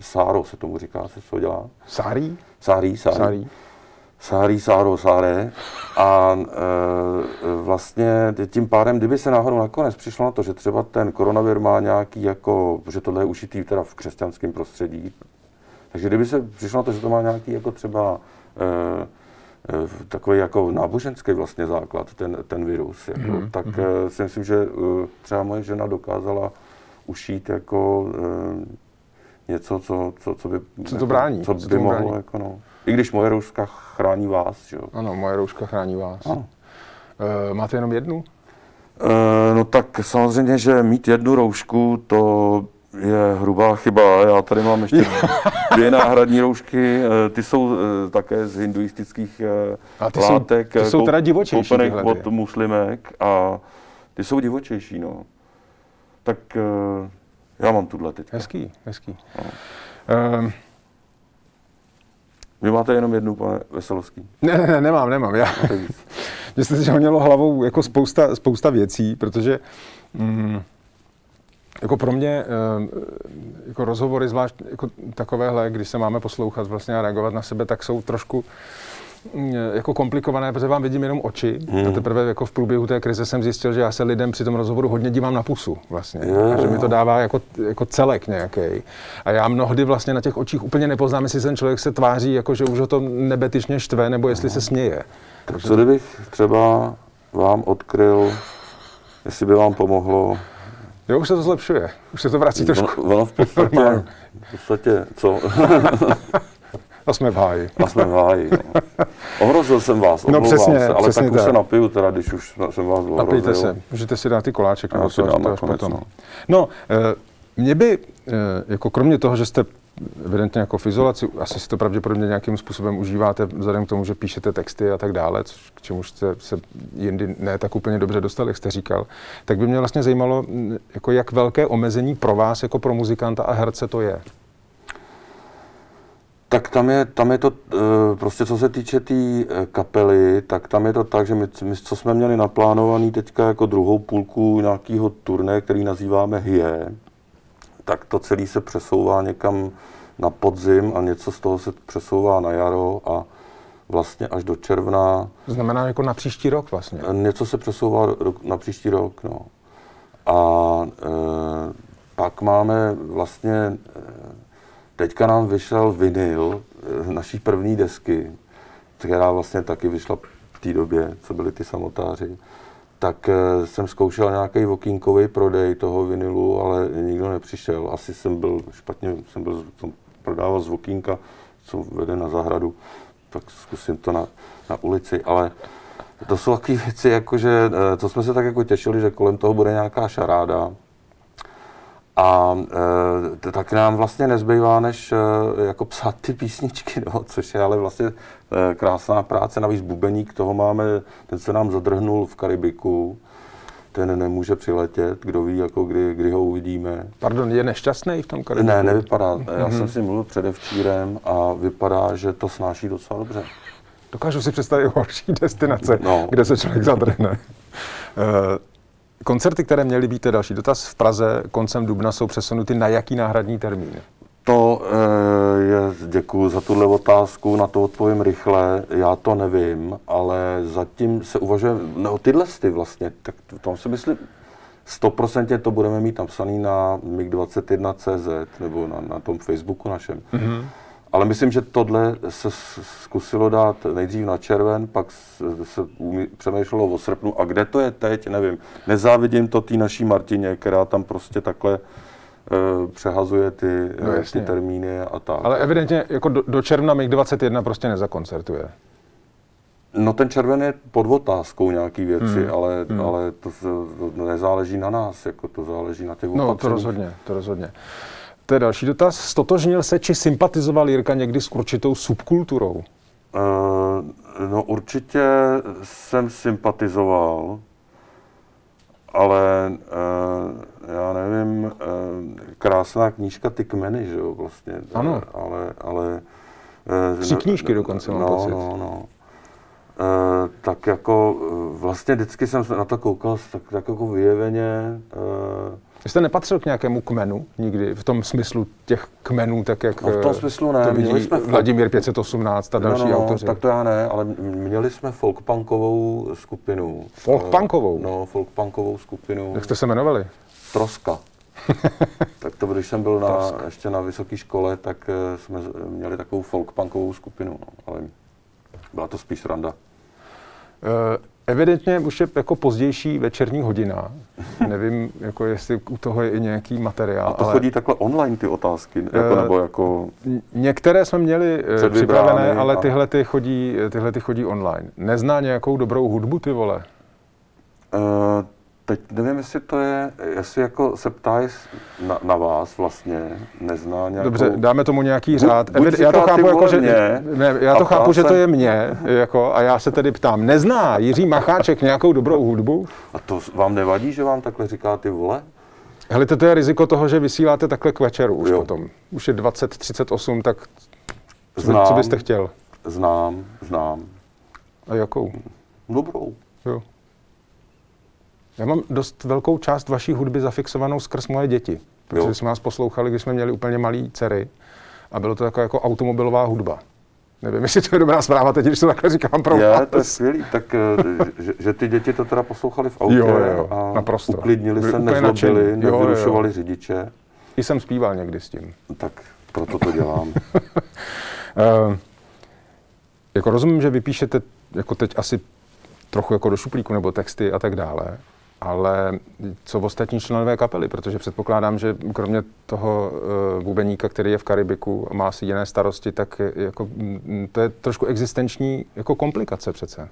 sáro, se tomu říká, se co dělá? Sárí? Sárí, sárí. Sárí. Sárí, sáro, sáré. A e, vlastně tím pádem, kdyby se náhodou nakonec přišlo na to, že třeba ten koronavir má nějaký jako, že tohle je ušitý teda v křesťanském prostředí, takže kdyby se přišlo na to, že to má nějaký jako třeba e, takový jako náboženský vlastně základ, ten, ten virus, jako, Mhm, mm, tak e, si myslím, že e, třeba moje žena dokázala ušít jako něco, co, co, co by, Co to brání, co co by mohlo, brání. jako no. I když moje rouška chrání vás, že jo. Ano, moje rouška chrání vás. Ano. E, máte jenom jednu? E, no tak samozřejmě, že mít jednu roušku, to je hrubá chyba. Já tady mám ještě [LAUGHS] dvě náhradní roušky, e, ty jsou e, také z hinduistických e, A ty jsou- látek. ty e, jsou teda divočejší ty. od muslimek a ty jsou divočejší, no. Tak já mám tuhle teď. Hezký, hezký. No. E, Vy máte jenom jednu, pane Veselovský. Ne, ne, ne, nemám, nemám. Já, víc. Mně se honilo hlavou jako spousta, spousta věcí, protože mm, jako pro mě eh, jako rozhovory, zvlášť jako takovéhle, když se máme poslouchat vlastně a reagovat na sebe, tak jsou trošku mm, jako komplikované, protože vám vidím jenom oči. Hmm. A teprve jako v průběhu té krize jsem zjistil, že já se lidem při tom rozhovoru hodně dívám na pusu vlastně. Jo, A že mi to dává jako, jako celek nějaký. A já mnohdy vlastně na těch očích úplně nepoznám, jestli ten člověk se tváří, jako že už ho to nebetyčně štve, nebo jestli se směje. Tak co kdybych třeba vám odkryl, jestli by vám pomohlo Jo, už se to zlepšuje. Už se to vrací trošku. Ono, ono v podstatě, v podstatě, co? [LAUGHS] A jsme v háji. A jsme v háji. No. Ohrozil jsem vás, No, přesně, se, ale přesně tak už tak. se napiju teda, když už jsem vás ohrozil. Napijte se. Můžete si dát ty koláček. Nebo si to až- dám to potom. no. No, eh, mě by, jako kromě toho, že jste evidentně jako v izolaci, asi si to pravděpodobně nějakým způsobem užíváte vzhledem k tomu, že píšete texty a tak dále, což, k čemu jste se jindy ne tak úplně dobře dostali, jak jste říkal, tak by mě vlastně zajímalo, mm, jako jak velké omezení pro vás, jako pro muzikanta a herce to je. Tak tam je, tam je to, eh, prostě co se týče té tý eh, kapely, tak tam je to tak, že my, my, co jsme měli naplánovaný teďka jako druhou půlku nějakého turné, který nazýváme HIE, tak to celé se přesouvá někam na podzim a něco z toho se přesouvá na jaro a vlastně až do června To znamená jako na příští rok vlastně. Něco se přesouvá na příští rok, no. A e, pak máme vlastně, e, teďka nám vyšel vinyl e, naší první desky, která vlastně taky vyšla v té době, co byli ty samotáři. Tak eh, jsem zkoušel nějaký vokínkový prodej toho vinilu, ale nikdo nepřišel. Asi jsem byl špatně, jsem byl jsem prodával z vokínka, co vede na zahradu, tak zkusím to na, na ulici, ale to jsou takové věci, jako že eh, to jsme se tak jako těšili, že kolem toho bude nějaká šaráda. A e, tak nám vlastně nezbývá, než e, jako psát ty písničky, [LAUGHS] no, což je ale vlastně e, krásná práce. Navíc bubeník, toho máme, ten se nám zadrhnul v Karibiku, ten nemůže přiletět, kdo ví, jako kdy, kdy ho uvidíme. Pardon, je nešťastný v tom Karibiku? Ne, nevypadá. Já jsem si mluvil předevčírem a vypadá, že to snáší docela dobře. Dokážu si představit horší destinace, No. kde se člověk zadrhne. [LAUGHS] Eh, Koncerty, které měly být, další dotaz, v Praze koncem dubna jsou přesunuty na jaký náhradní termín? To e, je, děkuji za tuhle otázku, na to odpovím rychle. Já to nevím, ale zatím se uvažuje, no tyhle ty vlastně, tak tam si myslím, 100% to budeme mít napsaný na MiG21.cz nebo na, na tom Facebooku našem. Mm-hmm. Ale myslím, že tohle se zkusilo dát nejdřív na červen, pak se přemýšlelo o srpnu. A kde to je teď, nevím. Nezávidím to té naší Martině, která tam prostě takhle e, přehazuje ty, No, e, jasně. ty termíny a tak. Ale evidentně jako do, do června MiG-21 prostě nezakoncertuje. No ten červen je pod otázkou nějaký věci, hmm. ale, hmm. ale to, to nezáleží na nás, jako to záleží na těch No, to opatřeních. rozhodně, to rozhodně. To je další dotaz. Stotožnil se či sympatizoval Jirka někdy s určitou subkulturou? Eh, no určitě jsem sympatizoval, ale eh, já nevím, eh, krásná knížka Ty kmeny, že jo, vlastně. Ano. Ale, ale eh, Tři knížky dokonce, mám no, pocit. No, no. Eh, tak jako vlastně vždycky jsem se na to koukal tak, tak jako vyjeveně. Vy jste nepatřil k nějakému kmenu nikdy, v tom smyslu těch kmenů, tak jak No, v tom eh, smyslu ne, to vidí měli jsme- Vladimír 518 a další no, no, no, autoři. tak to já ne, ale měli jsme folkpunkovou skupinu. Folkpunkovou? Eh, No, folkpunkovou skupinu. Jak jste se jmenovali? Troska. [LAUGHS] tak to, když jsem byl na, ještě na vysoké škole, tak eh, jsme měli takovou folkpunkovou skupinu, no, ale byla to spíš randa. Eh, Evidentně už je jako pozdější večerní hodina. Nevím, jako jestli u toho je i nějaký materiál. A to ale chodí takhle online ty otázky, jako, Eh, nebo jako... Některé jsme měli eh, připravené, ale a- tyhle ty, chodí, tyhle ty chodí online. Nezná nějakou dobrou hudbu, ty vole? Uh, teď nevím, jestli to je, jestli jako se ptáš na, na vás vlastně, nezná nějakou... Dobře, dáme tomu nějaký Buď- řád. buď Evid- já to chápu jako, že... mě, Ne, já to chápu, ptá že to je mě, jako, a já se tedy ptám, nezná Jiří Macháček nějakou dobrou hudbu? A to vám nevadí, že vám takhle říká ty vole? Hele, to je riziko toho, že vysíláte takhle k večeru už Jo. potom. Už je 20.38, tak co, by, Znám. co byste chtěl? Znám, znám. A jakou? Dobrou. Jo. Já mám dost velkou část vaší hudby zafixovanou skrz moje děti. Protože Jo. jsme vás poslouchali, když jsme měli úplně malý dcery a bylo to jako, jako automobilová hudba. Nevím, jestli to je dobrá zpráva teď, když to takhle říkám pro Je, vás. to je skvělý. Tak, eh, že, že ty děti to teda poslouchali v autě Jo, jo, a naprosto. uklidnili Byli se, nezlobili, nevyrušovali řidiče. I jsem zpíval někdy s tím. Tak proto to dělám. Uh, [LAUGHS] jako rozumím, že vypíšete jako teď asi trochu jako do šuplíku nebo texty a tak dále, ale co ostatní členové kapely, protože předpokládám, že kromě toho uh, bubeníka, který je v Karibiku a má si jiné starosti, tak jako, mm, to je trošku existenční jako komplikace přece.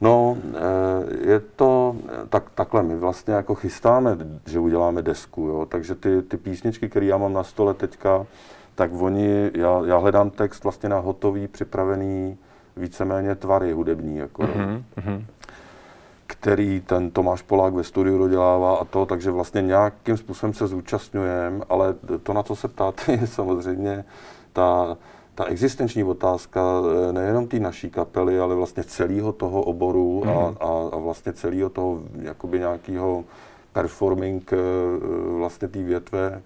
No, eh, je to tak, takhle, my vlastně jako chystáme, že uděláme desku, jo, takže ty, ty písničky, které já mám na stole teďka, tak oni, já, já hledám text vlastně na hotový, připravený víceméně tvary hudební, jako, mm-hmm. Který ten Tomáš Polák ve studiu dodělává a to, takže vlastně nějakým způsobem se zúčastňujeme, ale to, na co se ptáte, je samozřejmě ta, ta existenční otázka eh, nejenom té naší kapely, ale vlastně celého toho oboru a, a, a vlastně celého toho jakoby nějakého performing eh, vlastně té větve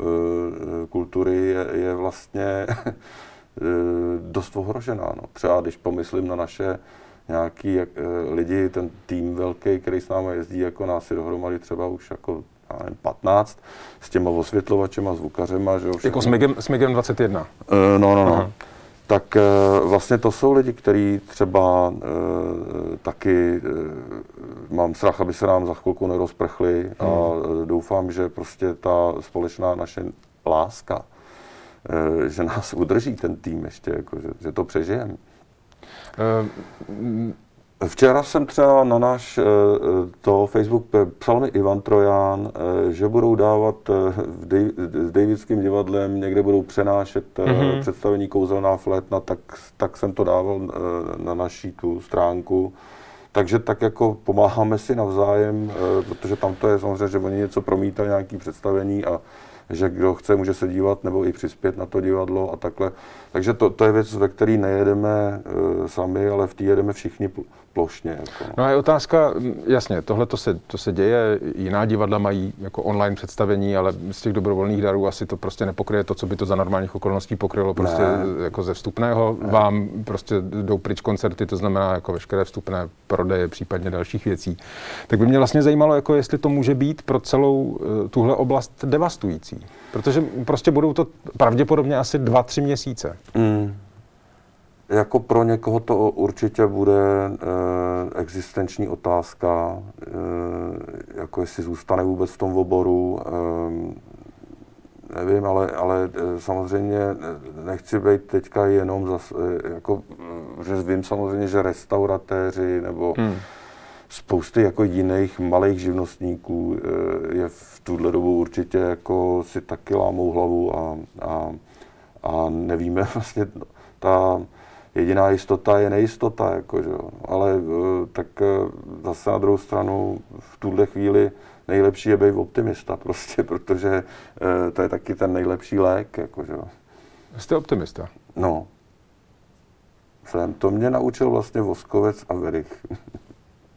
eh, kultury je, je vlastně [LAUGHS] dost ohrožená. No. Třeba když pomyslím na naše nějaký jak, eh, lidi, ten tým velký, který s námi jezdí, jako nás je dohromady třeba už jako já nevím, 15, s těma osvětlovačema, zvukařema, že jo, Jako všechno. s Migem, s Migem 21. Eh, No, no, no. tak eh, vlastně to jsou lidi, kteří třeba e, taky e, mám strach, aby se nám za chvilku nerozprchli a Hmm. e, doufám, že prostě ta společná naše láska, e, že nás udrží ten tým ještě, jako, že, že to přežijeme. Eh, Včera jsem třeba na náš eh, to Facebook eh, psal mi Ivan Trojan, eh, že budou dávat eh, s Davidským divadlem, někde budou přenášet mm-hmm. představení Kouzelná flétna, tak, tak jsem to dával eh, na naší tu stránku. Takže tak jako pomáháme si navzájem, eh, protože tam to je samozřejmě, že oni něco promítají, nějaké představení a že kdo chce, může se dívat nebo i přispět na to divadlo a takhle. Takže to, to je věc, ve které nejedeme e, sami, ale v té jedeme všichni plošně. Jako, no. No a je otázka, jasně, tohle to se, to se děje, jiná divadla mají jako online představení, ale z těch dobrovolných darů asi to prostě nepokryje to, co by to za normálních okolností pokrylo prostě Ne. jako ze vstupného. Vám prostě jdou pryč koncerty, to znamená jako veškeré vstupné prodeje, případně dalších věcí. Tak by mě vlastně zajímalo, jako jestli to může být pro celou eh, tuhle oblast devastující. Protože prostě budou to pravděpodobně asi dva, tři měsíce. Mm. Jako pro někoho to určitě bude e, existenční otázka, e, jako jestli zůstane vůbec v tom oboru, e, nevím, ale, ale samozřejmě nechci být teďka jenom zas, e, jako, že vím samozřejmě, že restauratéři nebo Hmm. spousty jako jiných malých živnostníků je v tuhle dobu určitě jako si taky lámou hlavu a, a, a nevíme [LAUGHS] vlastně, ta jediná jistota je nejistota, jako, že ale eh, tak eh, zase na druhou stranu v tuhle chvíli nejlepší je být optimista prostě, [LAUGHS] protože eh, to je taky ten nejlepší lék, jako, že. Jste optimista. No, jsem, to mě naučil vlastně Voskovec a Verich. [LAUGHS]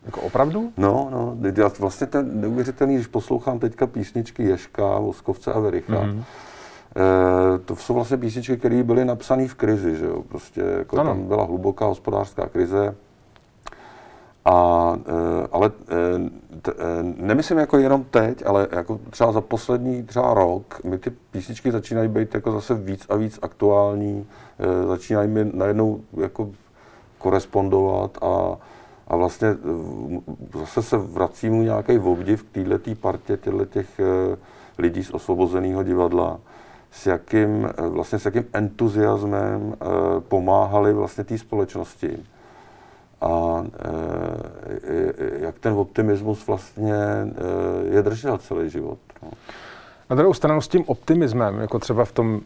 Jako opravdu? No, no, já vlastně ten neuvěřitelný, když poslouchám teďka písničky Ješka, Voskovce a Vericha, Mhm. mm-hmm. E, to jsou vlastně písničky, které byly napsané v krizi, že jo, prostě jako Ano. tam byla hluboká hospodářská krize, a, e, ale e, t, e, nemyslím jako jenom teď, ale jako třeba za poslední třeba rok mi ty písničky začínají být jako zase víc a víc aktuální, e, začínají mi najednou jako korespondovat a, a vlastně zase se vrací mu nějaký obdiv k této partě těchto těch lidí z osvobozeného divadla, s jakým, e, vlastně s jakým entuziasmem e, pomáhali vlastně té společnosti a e, jak ten optimismus vlastně je držel celý život. No. Na druhou stranu s tím optimismem, jako třeba v tom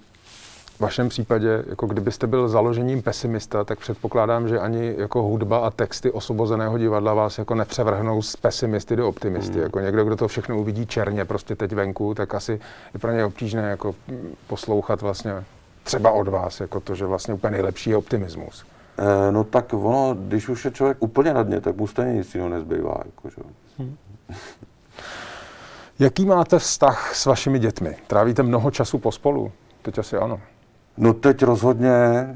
vašem případě, jako kdybyste byl založením pesimista, tak předpokládám, že ani jako hudba a texty osvobozeného divadla vás jako nepřevrhnou z pesimisty do optimisty. Hmm. Jako někdo, kdo to všechno uvidí černě prostě teď venku, tak asi je pro ně obtížné jako mm, poslouchat vlastně třeba od vás, jako to, že vlastně úplně nejlepší je optimismus. E, no tak ono, když už je člověk úplně na dně, tak mu stejně nic jiného nezbývá. Jako, že? Jaký máte vztah s vašimi dětmi? Trávíte mnoho času pospolu? Teď asi ano. No teď rozhodně, e,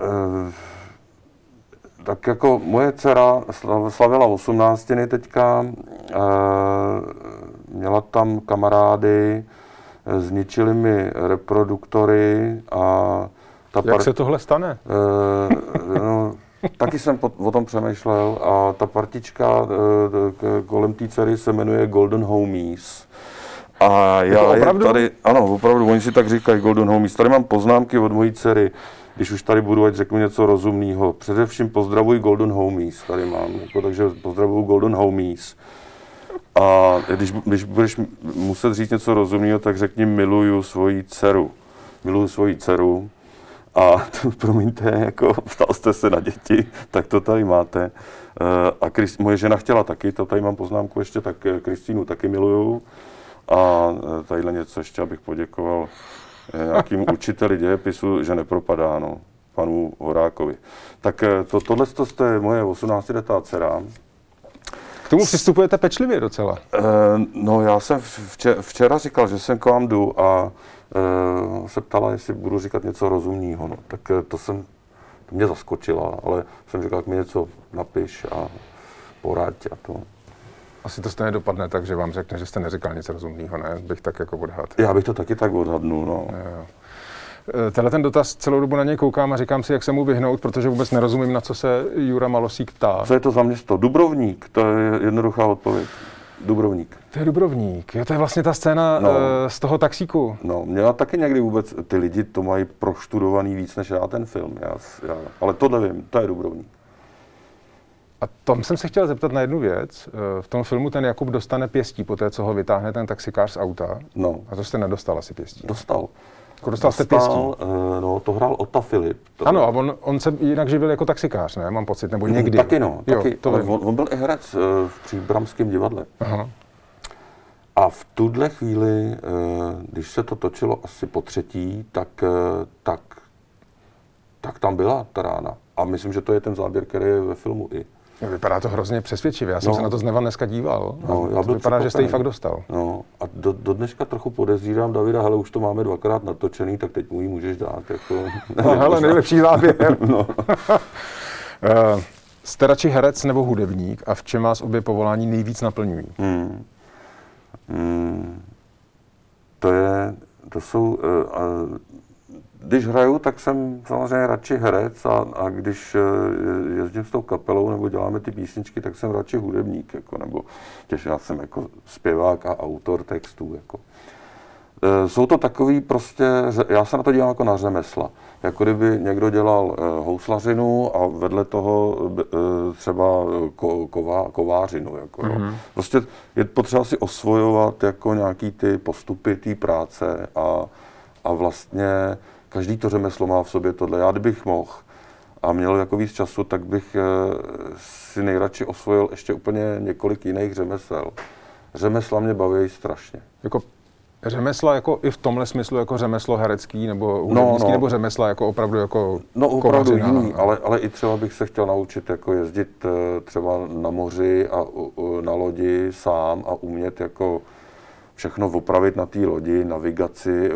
e, tak jako moje dcera slav- slavila 18 teďka, e, měla tam kamarády, zničili mi reproduktory a ta Jak se tohle stane? Eh, no, taky jsem po, o tom přemýšlel a ta partička eh, kolem té dcery se jmenuje Golden Homies. A já je opravdu? tady, ano, opravdu, oni si tak říkají Golden Homies. Tady mám poznámky od mojí dcery, když už tady budu, ať řeknu něco rozumného. Především pozdravuji Golden Homies, tady mám, jako, takže pozdravuji Golden Homies. A když, když budeš muset říct něco rozumného, tak řekni miluju svoji dceru. Miluju svoji dceru. A to, promiňte, jako ptal jste se na děti, tak to tady máte. Eh, A Krist, moje žena chtěla taky, to tady mám poznámku ještě, tak eh, Kristýnu taky miluju. A eh, tadyhle něco ještě, abych poděkoval eh, nějakým [LAUGHS] učiteli dějepisu, že nepropadá, no, panu Horákovi. Tak eh, to, tohle to je moje 18-letá dcera. K tomu přistupujete pečlivě docela. Eh, No, já jsem vče- včera říkal, že jsem k vám jdu a eh, se ptala, jestli budu říkat něco rozumného. No. Tak to jsem, to mě zaskočila, ale jsem říkal, jak mi něco napiš a poraď a to. Asi to stejně dopadne tak, že vám řekne, že jste neříkal nic rozumného, ne? Bych tak jako odhad. Já bych to taky tak odhadnul, no. Jo. Eh, Tenhle ten dotaz celou dobu na něj koukám a říkám si, jak se mu vyhnout, protože vůbec nerozumím, na co se Jura Malosík ptá. Co je to za město? Dubrovník, to je jednoduchá odpověď. Dubrovník. To je Dubrovník. Jo, to je vlastně ta scéna No. no. z toho taxíku. No, mě taky někdy vůbec, ty lidi to mají proštudovaný víc než já ten film. Já, já, ale to nevím, to je Dubrovník. A tom jsem se chtěl zeptat na jednu věc. Eh, V tom filmu ten Jakub dostane pěstí po té, co ho vytáhne ten taxikář z auta. No, A to jste nedostal asi pěstí. dostal. Jako dostal jste pěstí. eh, no, to hrál Ota Filip. To Ano, a on, on se jinak živil jako taxikář, ne? Mám pocit, nebo někdy. Taky no, jo, taky, to ale on, on, byl i herec eh, v Příbramském divadle. Aha. A v tuhle chvíli, když se to točilo asi po třetí, tak, tak, tak tam byla ta rána. A myslím, že to je ten záběr, který je ve filmu i. Jo, Vypadá to hrozně přesvědčivě. Já jsem No. se na to znova dneska díval. No, já to byl vypadá, že jste ji fakt dostal. No, a do, do dneška trochu podezírám Davida, hele, už to máme dvakrát natočený, tak teď mu ji můžeš dát. Jako, [LAUGHS] No, hele, nejlepší záběr. [LAUGHS] No. [LAUGHS] Eh, Jste radši herec nebo hudebník a v čem vás obě povolání nejvíc naplňují? Hmm. Hmm. To je, to jsou, uh, uh, když hraju, tak jsem samozřejmě radši herec a, a když uh, jezdím s tou kapelou nebo děláme ty písničky, tak jsem radši hudebník, jako, nebo těž já jsem jako zpěvák a autor textů, jako. Eh, Jsou to takový prostě, já se na to dívám jako na řemesla. Jako kdyby někdo dělal eh, houslařinu a vedle toho eh, třeba eh, ko, ková, kovářinu. Jako, mm-hmm. Prostě je potřeba si osvojovat jako nějaký ty postupy té práce a, a vlastně každý to řemeslo má v sobě tohle. Já kdybych mohl a měl jako víc času, tak bych eh, si nejradši osvojil ještě úplně několik jiných řemesel. Řemesla mě baví strašně. Jako řemesla jako i v tomhle smyslu jako řemeslo herecký nebo hudebnický, no. nebo řemesla jako opravdu jako No opravdu kovařina? jiný, ale, ale i třeba bych se chtěl naučit jako jezdit eh, třeba na moři a na lodi sám a umět jako všechno opravit na té lodi, navigaci, eh,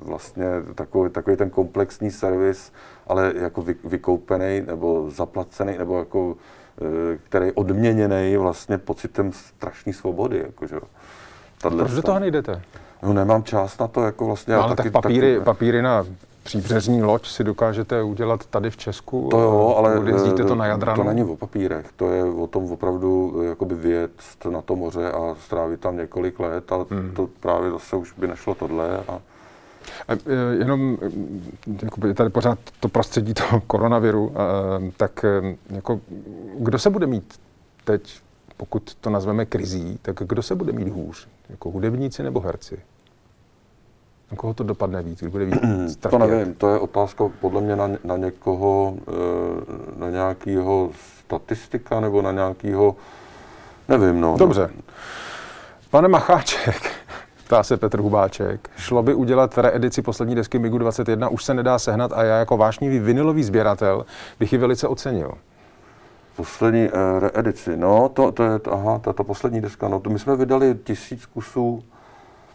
vlastně takový, takový ten komplexní servis, ale jako vy, vykoupený nebo zaplacený, nebo jako, eh, který odměněný vlastně pocitem strašné svobody. Jako, že? jo. Tahle Proč do toho nejdete? No nemám čas na to, jako vlastně. No, ale tak papíry, papíry na příbřežní loď si dokážete udělat tady v Česku? To jo, ale Odjezdíte to eh, na Jadranu? To není o papírech, to je o tom opravdu eh, jakoby vyjet na to moře a strávit tam několik let a Hmm. to právě zase už by nešlo tohle. A, A, Jenom jakoby je tady pořád to prostředí toho koronaviru, tak jako, kdo se bude mít teď, pokud to nazveme krizí, tak kdo se bude mít hůř? Jako hudebníci nebo herci? Na koho to dopadne víc? Kdo bude víc [CLEARS THROAT] to nevím, to je otázka podle mě na, na někoho, eh, na nějakého statistika nebo na nějakého, nevím, no. Dobře. Pane Macháček, [LAUGHS] ptá se Petr Hubáček, šlo by udělat reedici poslední desky MIGu 21, už se nedá sehnat a já jako vášnivý vinilový sběratel bych ji velice ocenil. Poslední eh, reedici, no, to, to je, aha, ta, ta poslední deska, no, to my jsme vydali tisíc kusů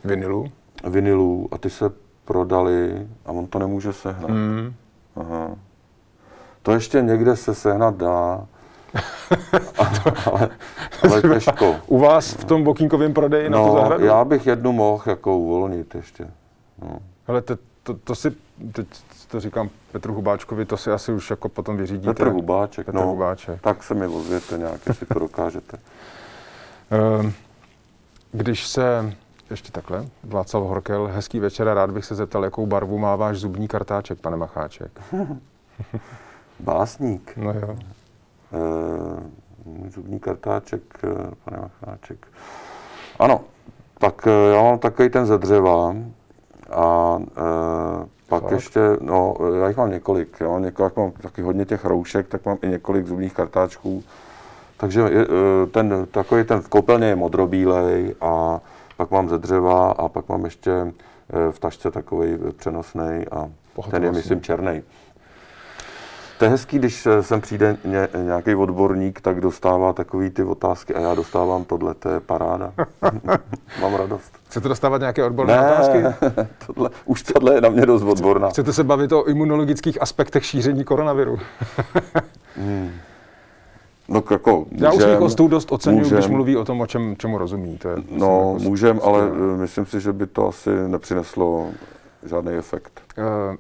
Vinilu? Vinilů a ty se prodali a on to nemůže sehnat. Mm. Aha. To ještě někde se sehnat dá, [LAUGHS] ale, ale těžko. U vás v tom bokínkovém prodeji na tu No, zahradu? já bych jednu mohl jako uvolnit ještě. No. Hele, to, to, to si, teď to říkám Petru Hubáčkovi, to si asi už jako potom vyřídíte. Petr Hubáček, Petr no, Hubáček. tak se mi ozvěte nějak, jestli to dokážete. [LAUGHS] Ehm, Když se, ještě takhle, Václav Horkel, hezký večer a rád bych se zeptal, jakou barvu má váš zubní kartáček, pane Macháček. [LAUGHS] Básník, No jo. můj zubní kartáček, eh, pane Macháček. Ano, tak eh, já mám takový ten ze dřeva a eh, pak Fakt? ještě, no, já jich mám několik, já mám několik, mám taky hodně těch roušek, tak mám i několik zubních kartáčků. Takže ten, takový ten v koupelně je modrobílej a pak mám ze dřeva a pak mám ještě eh, v tašce takový přenosný a ten je, myslím, černý. To je hezký, když eh, sem přijde ně, nějaký odborník, tak dostává takový ty otázky a já dostávám tohle, to je paráda. [LAUGHS] Mám radost. Chcete dostávat nějaké odborné otázky? [LAUGHS] tohle, už tohle je na mě dost odborná. Chcete se bavit o imunologických aspektech šíření koronaviru? No jako, Já už můžem, svých hostů dost oceňuji, když můžem. mluví o tom, o čem, čemu rozumí. To je, myslím, No, jako můžem, ale skvělé. eh, myslím si, že by to asi nepřineslo žádný efekt. Uh,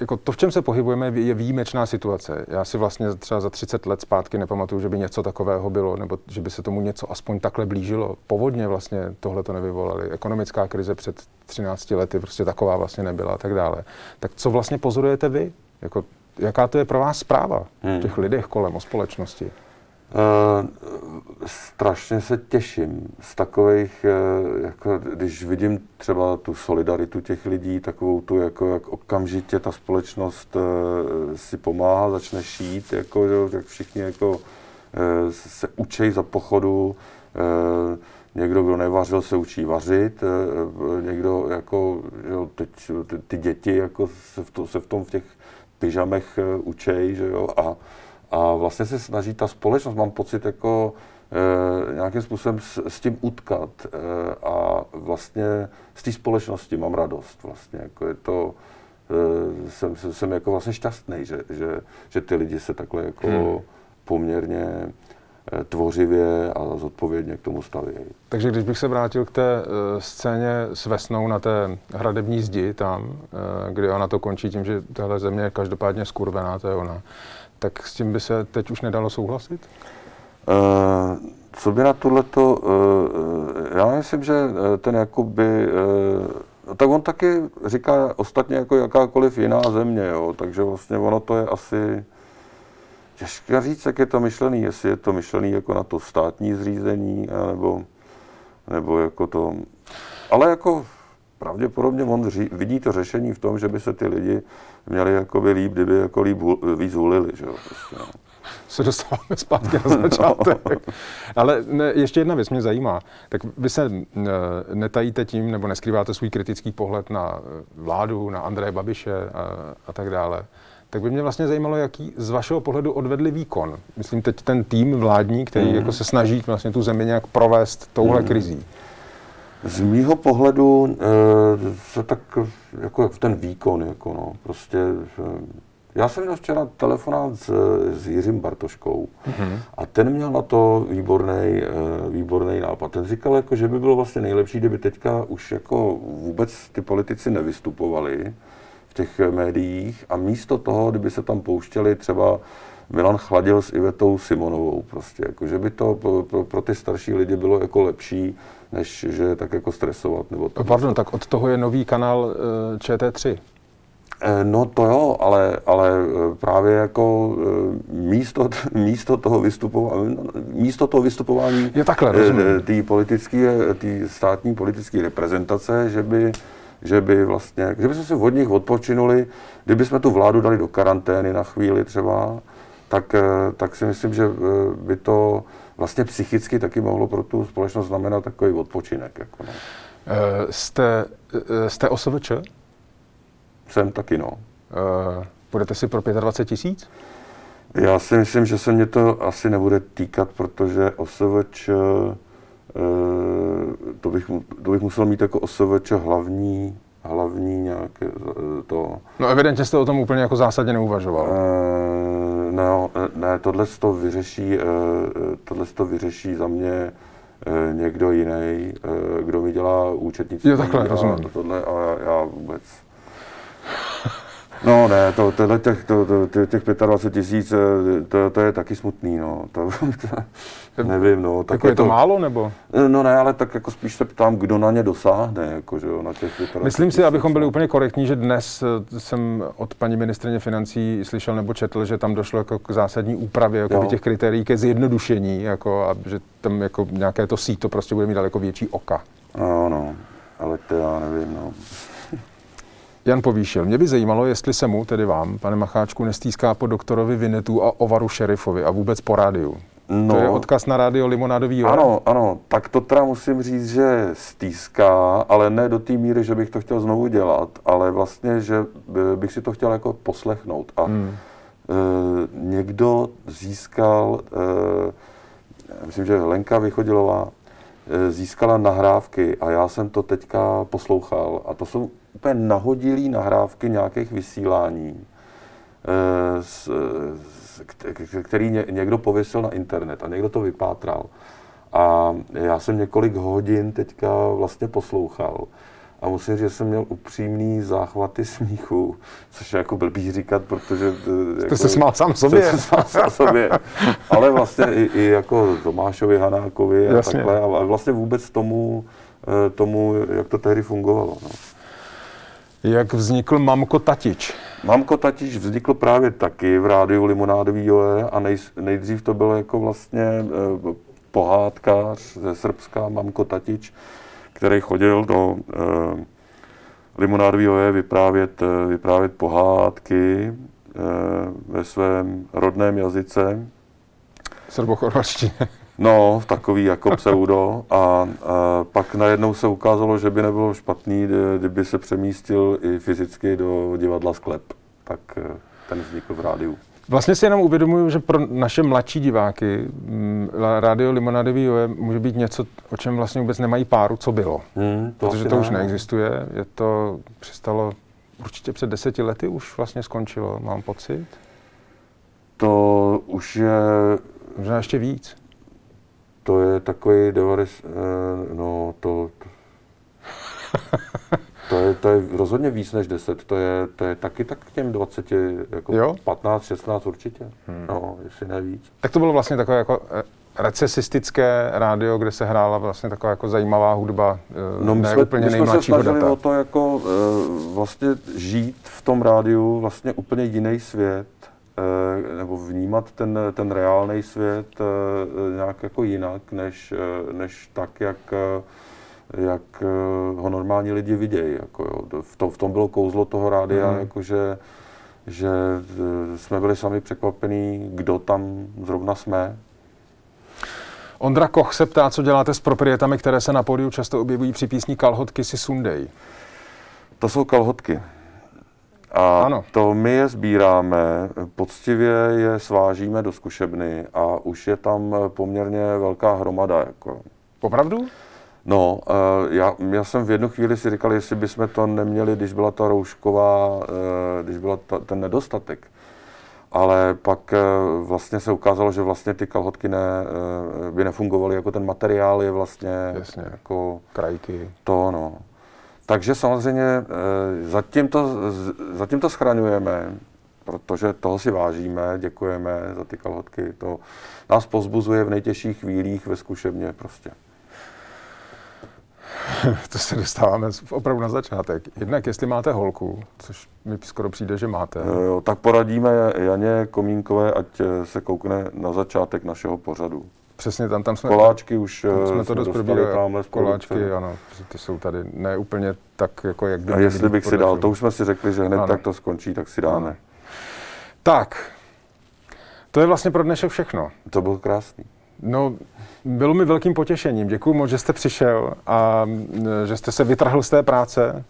jako to, v čem se pohybujeme, je výjimečná situace. Já si vlastně třeba za 30 let zpátky nepamatuju, že by něco takového bylo, nebo že by se tomu něco aspoň takhle blížilo. Povodně vlastně tohle to nevyvolali. Ekonomická krize před 13 lety prostě taková vlastně nebyla a tak dále. Tak co vlastně pozorujete vy? Jako, jaká to je pro vás zpráva hmm. těch lidech kolem o společnosti? Uh, strašně se těším z takových, uh, jako když vidím třeba tu solidaritu těch lidí, takovou tu, jako jak okamžitě ta společnost uh, si pomáhá, začne šít, jako, jak všichni jako, se učí za pochodu, někdo, kdo nevařil, se učí vařit, někdo, jako, jo, teď ty, ty děti jako se v, to, se v tom v těch pyžamech uh, učej, že jo, a a vlastně se snaží ta společnost, mám pocit, jako e, nějakým způsobem s, s tím utkat e, a vlastně z té společnosti mám radost vlastně, jako je to, e, jsem, jsem jako vlastně šťastný, že, že, že ty lidi se takhle jako hmm. poměrně tvořivě a zodpovědně k tomu stavějí. Takže když bych se vrátil k té uh, scéně s Vesnou na té hradební zdi tam, uh, kdy ona to končí tím, že tahle země je každopádně skurvená, to je ona tak s tím by se teď už nedalo souhlasit? Uh, co by na tohleto, uh, já myslím, že ten jakoby, uh, tak on taky říká ostatně jako jakákoliv jiná země, jo, takže vlastně ono to je asi, těžké říct, jak je to myšlený, jestli je to myšlený jako na to státní zřízení, nebo, nebo jako to, ale jako pravděpodobně on ří, vidí to řešení v tom, že by se ty lidi měli jakoby líp, kdyby jako líp víc hulili, že jo. Prostě, no. Se dostáváme zpátky na [LAUGHS] začátek. no. Ale ne, ještě jedna věc mě zajímá. Tak vy se netajíte tím, nebo neskrýváte svůj kritický pohled na vládu, na Andreje Babiše a, a tak dále. Tak by mě vlastně zajímalo, jaký z vašeho pohledu odvedli výkon. Myslím teď ten tým vládní, který mm. jako se snaží vlastně tu zemi nějak provést touhle mm. krizí. Z mýho pohledu se tak jako ten výkon, jako no, prostě e, já jsem měl včera telefonát s, s Jiřím Bartoškou mm-hmm. a ten měl na to výborný, e, výborný nápad. Ten říkal, jako, že by bylo vlastně nejlepší, kdyby teďka už jako vůbec ty politici nevystupovali v těch médiích a místo toho, kdyby se tam pouštěli třeba Milan chladil s Ivetou Simonovou prostě, jako, že by to pro, pro, pro ty starší lidi bylo jako lepší, než že tak jako stresovat. Nebo to Pardon, tak od toho je nový kanál uh, ČT3. No to jo, ale, ale eh, právě jako eh, místo, [LAUGHS] místo toho vystupování, místo toho vystupování je takhle, té politické, té státní politické reprezentace, že by, že by vlastně, že by se od nich odpočinuli, kdyby jsme tu vládu dali do karantény na chvíli třeba, tak, tak si myslím, že by to vlastně psychicky taky mohlo pro tu společnost znamenat takový odpočinek. Jako no. Uh, jste, uh, jste OSVČ? Jsem taky, no. Uh, budete si pro 25 tisíc? Já si myslím, že se mě to asi nebude týkat, protože OSVČ, to, bych, to bych musel mít jako OSVČ hlavní, hlavní nějaké to... No evidentně jste o tom úplně jako zásadně neuvažoval. Uh, No, ne, tohle to vyřeší, eh, tohle to vyřeší za mě eh, někdo jiný, kdo mi dělá účetnictví. Jo, takhle, rozumím. Tohle a já vůbec. No ne, to, těch, to, to, těch 25 tisíc, eh, to, to, je taky smutný, no. To, to, nevím, no. Tak jako je to, to málo, nebo? Eh, no ne, ale tak jako spíš se ptám, kdo na ně dosáhne, jako, že jo, na těch 25 Myslím si, abychom byli no. úplně korektní, že dnes eh, jsem od paní ministrině financí slyšel nebo četl, že tam došlo jako k zásadní úpravě jako těch kritérií ke zjednodušení, jako, a že tam jako nějaké to síto prostě bude mít daleko větší oka. No, no, ale to já nevím, no. Jan Povýšil. Mě by zajímalo, jestli se mu, tedy vám, pane Macháčku, nestýská po doktorovi Vinetu a Ovaru Šerifovi a vůbec po rádiu. No, to je odkaz na rádio Limonádový Ano, ano, tak to teda musím říct, že stýská, ale ne do té míry, že bych to chtěl znovu dělat, ale vlastně, že bych si to chtěl jako poslechnout. A hmm. e, někdo získal, e, myslím, že Lenka Vychodilová, e, získala nahrávky a já jsem to teďka poslouchal a to jsou úplně nahodilý nahrávky nějakých vysílání, eh, který někdo pověsil na internet a někdo to vypátral. A já jsem několik hodin teďka vlastně poslouchal. A musím říct, že jsem měl upřímný záchvaty smíchu, což je jako blbý říkat, protože... eh, Jste se smál sám sobě. Se smál sám sobě. Ale vlastně i, i jako Tomášovi Hanákovi a Jasně. takhle. A vlastně vůbec tomu, eh, tomu, jak to tehdy fungovalo. No. Jak vznikl Mamko Tatič? Mamko Tatič vznikl právě taky v rádiu Limonádový Joe a nej, nejdřív to byl jako vlastně eh, pohádkář ze Srbska, Mamko Tatič, který chodil do eh, Limonádový Joe vyprávět, eh, vyprávět pohádky eh, ve svém rodném jazyce. Srbochorvačtině. No, takový jako [LAUGHS] pseudo. A, a pak najednou se ukázalo, že by nebylo špatný, kdy- kdyby se přemístil i fyzicky do divadla Sklep. Tak eh, ten vznikl v rádiu. Vlastně si jenom uvědomuju, že pro naše mladší diváky mm, Radio Limonádový Joe může být něco, o čem vlastně vůbec nemají páru, co bylo. Hmm, Protože asi to už ne. neexistuje. Je to, přestalo, určitě před deseti lety už vlastně skončilo, mám pocit. To už je, Možná ještě víc. To je takový 90, eh, no to, to, [LAUGHS] to je, to je rozhodně víc než 10, to je, to je taky tak k těm 20, jako Jo? 15, 16 určitě, hmm. no, jestli ne víc. Tak to bylo vlastně takové jako eh, recesistické rádio, kde se hrála vlastně taková jako zajímavá hudba, eh, No my jsme, úplně my jsme se snažili data. o to jako e, vlastně žít v tom rádiu vlastně úplně jiný svět, nebo vnímat ten, ten reálný svět e, nějak jako jinak, než, e, než tak, jak, jak ho normální lidi vidějí. Jako jo. V, tom, v tom bylo kouzlo toho rádia, mm. jako že, že jsme byli sami překvapení, kdo tam zrovna jsme. Ondra Koch se ptá, co děláte s proprietami, které se na pódiu často objevují při písni Kalhotky si sundej. To jsou kalhotky. A Ano. to my je sbíráme, poctivě je svážíme do zkušebny a už je tam poměrně velká hromada. Jako. Opravdu? No, eh, já, já jsem v jednu chvíli si říkal, jestli bychom to neměli, když byla ta roušková, eh, když byla ta, ten nedostatek. Ale pak eh, vlastně se ukázalo, že vlastně ty kalhotky ne, by nefungovaly, jako ten materiál je vlastně Jasně. jako Krajky. to, no. Takže samozřejmě eh, zatím to, zatím to schraňujeme, protože toho si vážíme, děkujeme za ty kalhotky. To nás pozbuzuje v nejtěžších chvílích ve zkušebně prostě. [LAUGHS] To se dostáváme opravdu na začátek. Jednak, jestli máte holku, což mi skoro přijde, že máte. Eh, Jo, tak poradíme Janě Komínkové, ať eh, se koukne na začátek našeho pořadu. Přesně tam, tam jsme, Koláčky už tam eh, jsme to dost probírali. tamhle Koláčky, ano, ty jsou tady ne úplně tak, jako jak by A jestli bych si dal, to už jsme si řekli, že hned Ano. tak to skončí, tak si dáme. Tak, to je vlastně pro dnešek všechno. To bylo krásný. No, bylo mi velkým potěšením. Děkuji moc, že jste přišel a mm, že jste se vytrhl z té práce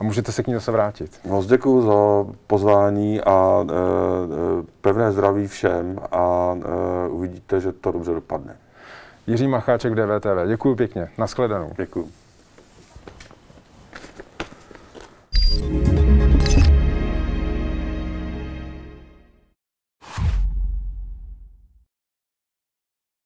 a můžete se k ní zase vrátit. Moc děkuji za pozvání a e, e, pevné zdraví všem a e, uvidíte, že to dobře dopadne. Jiří Macháček, DVTV. Děkuji pěkně. Naschledanou. Děkuji.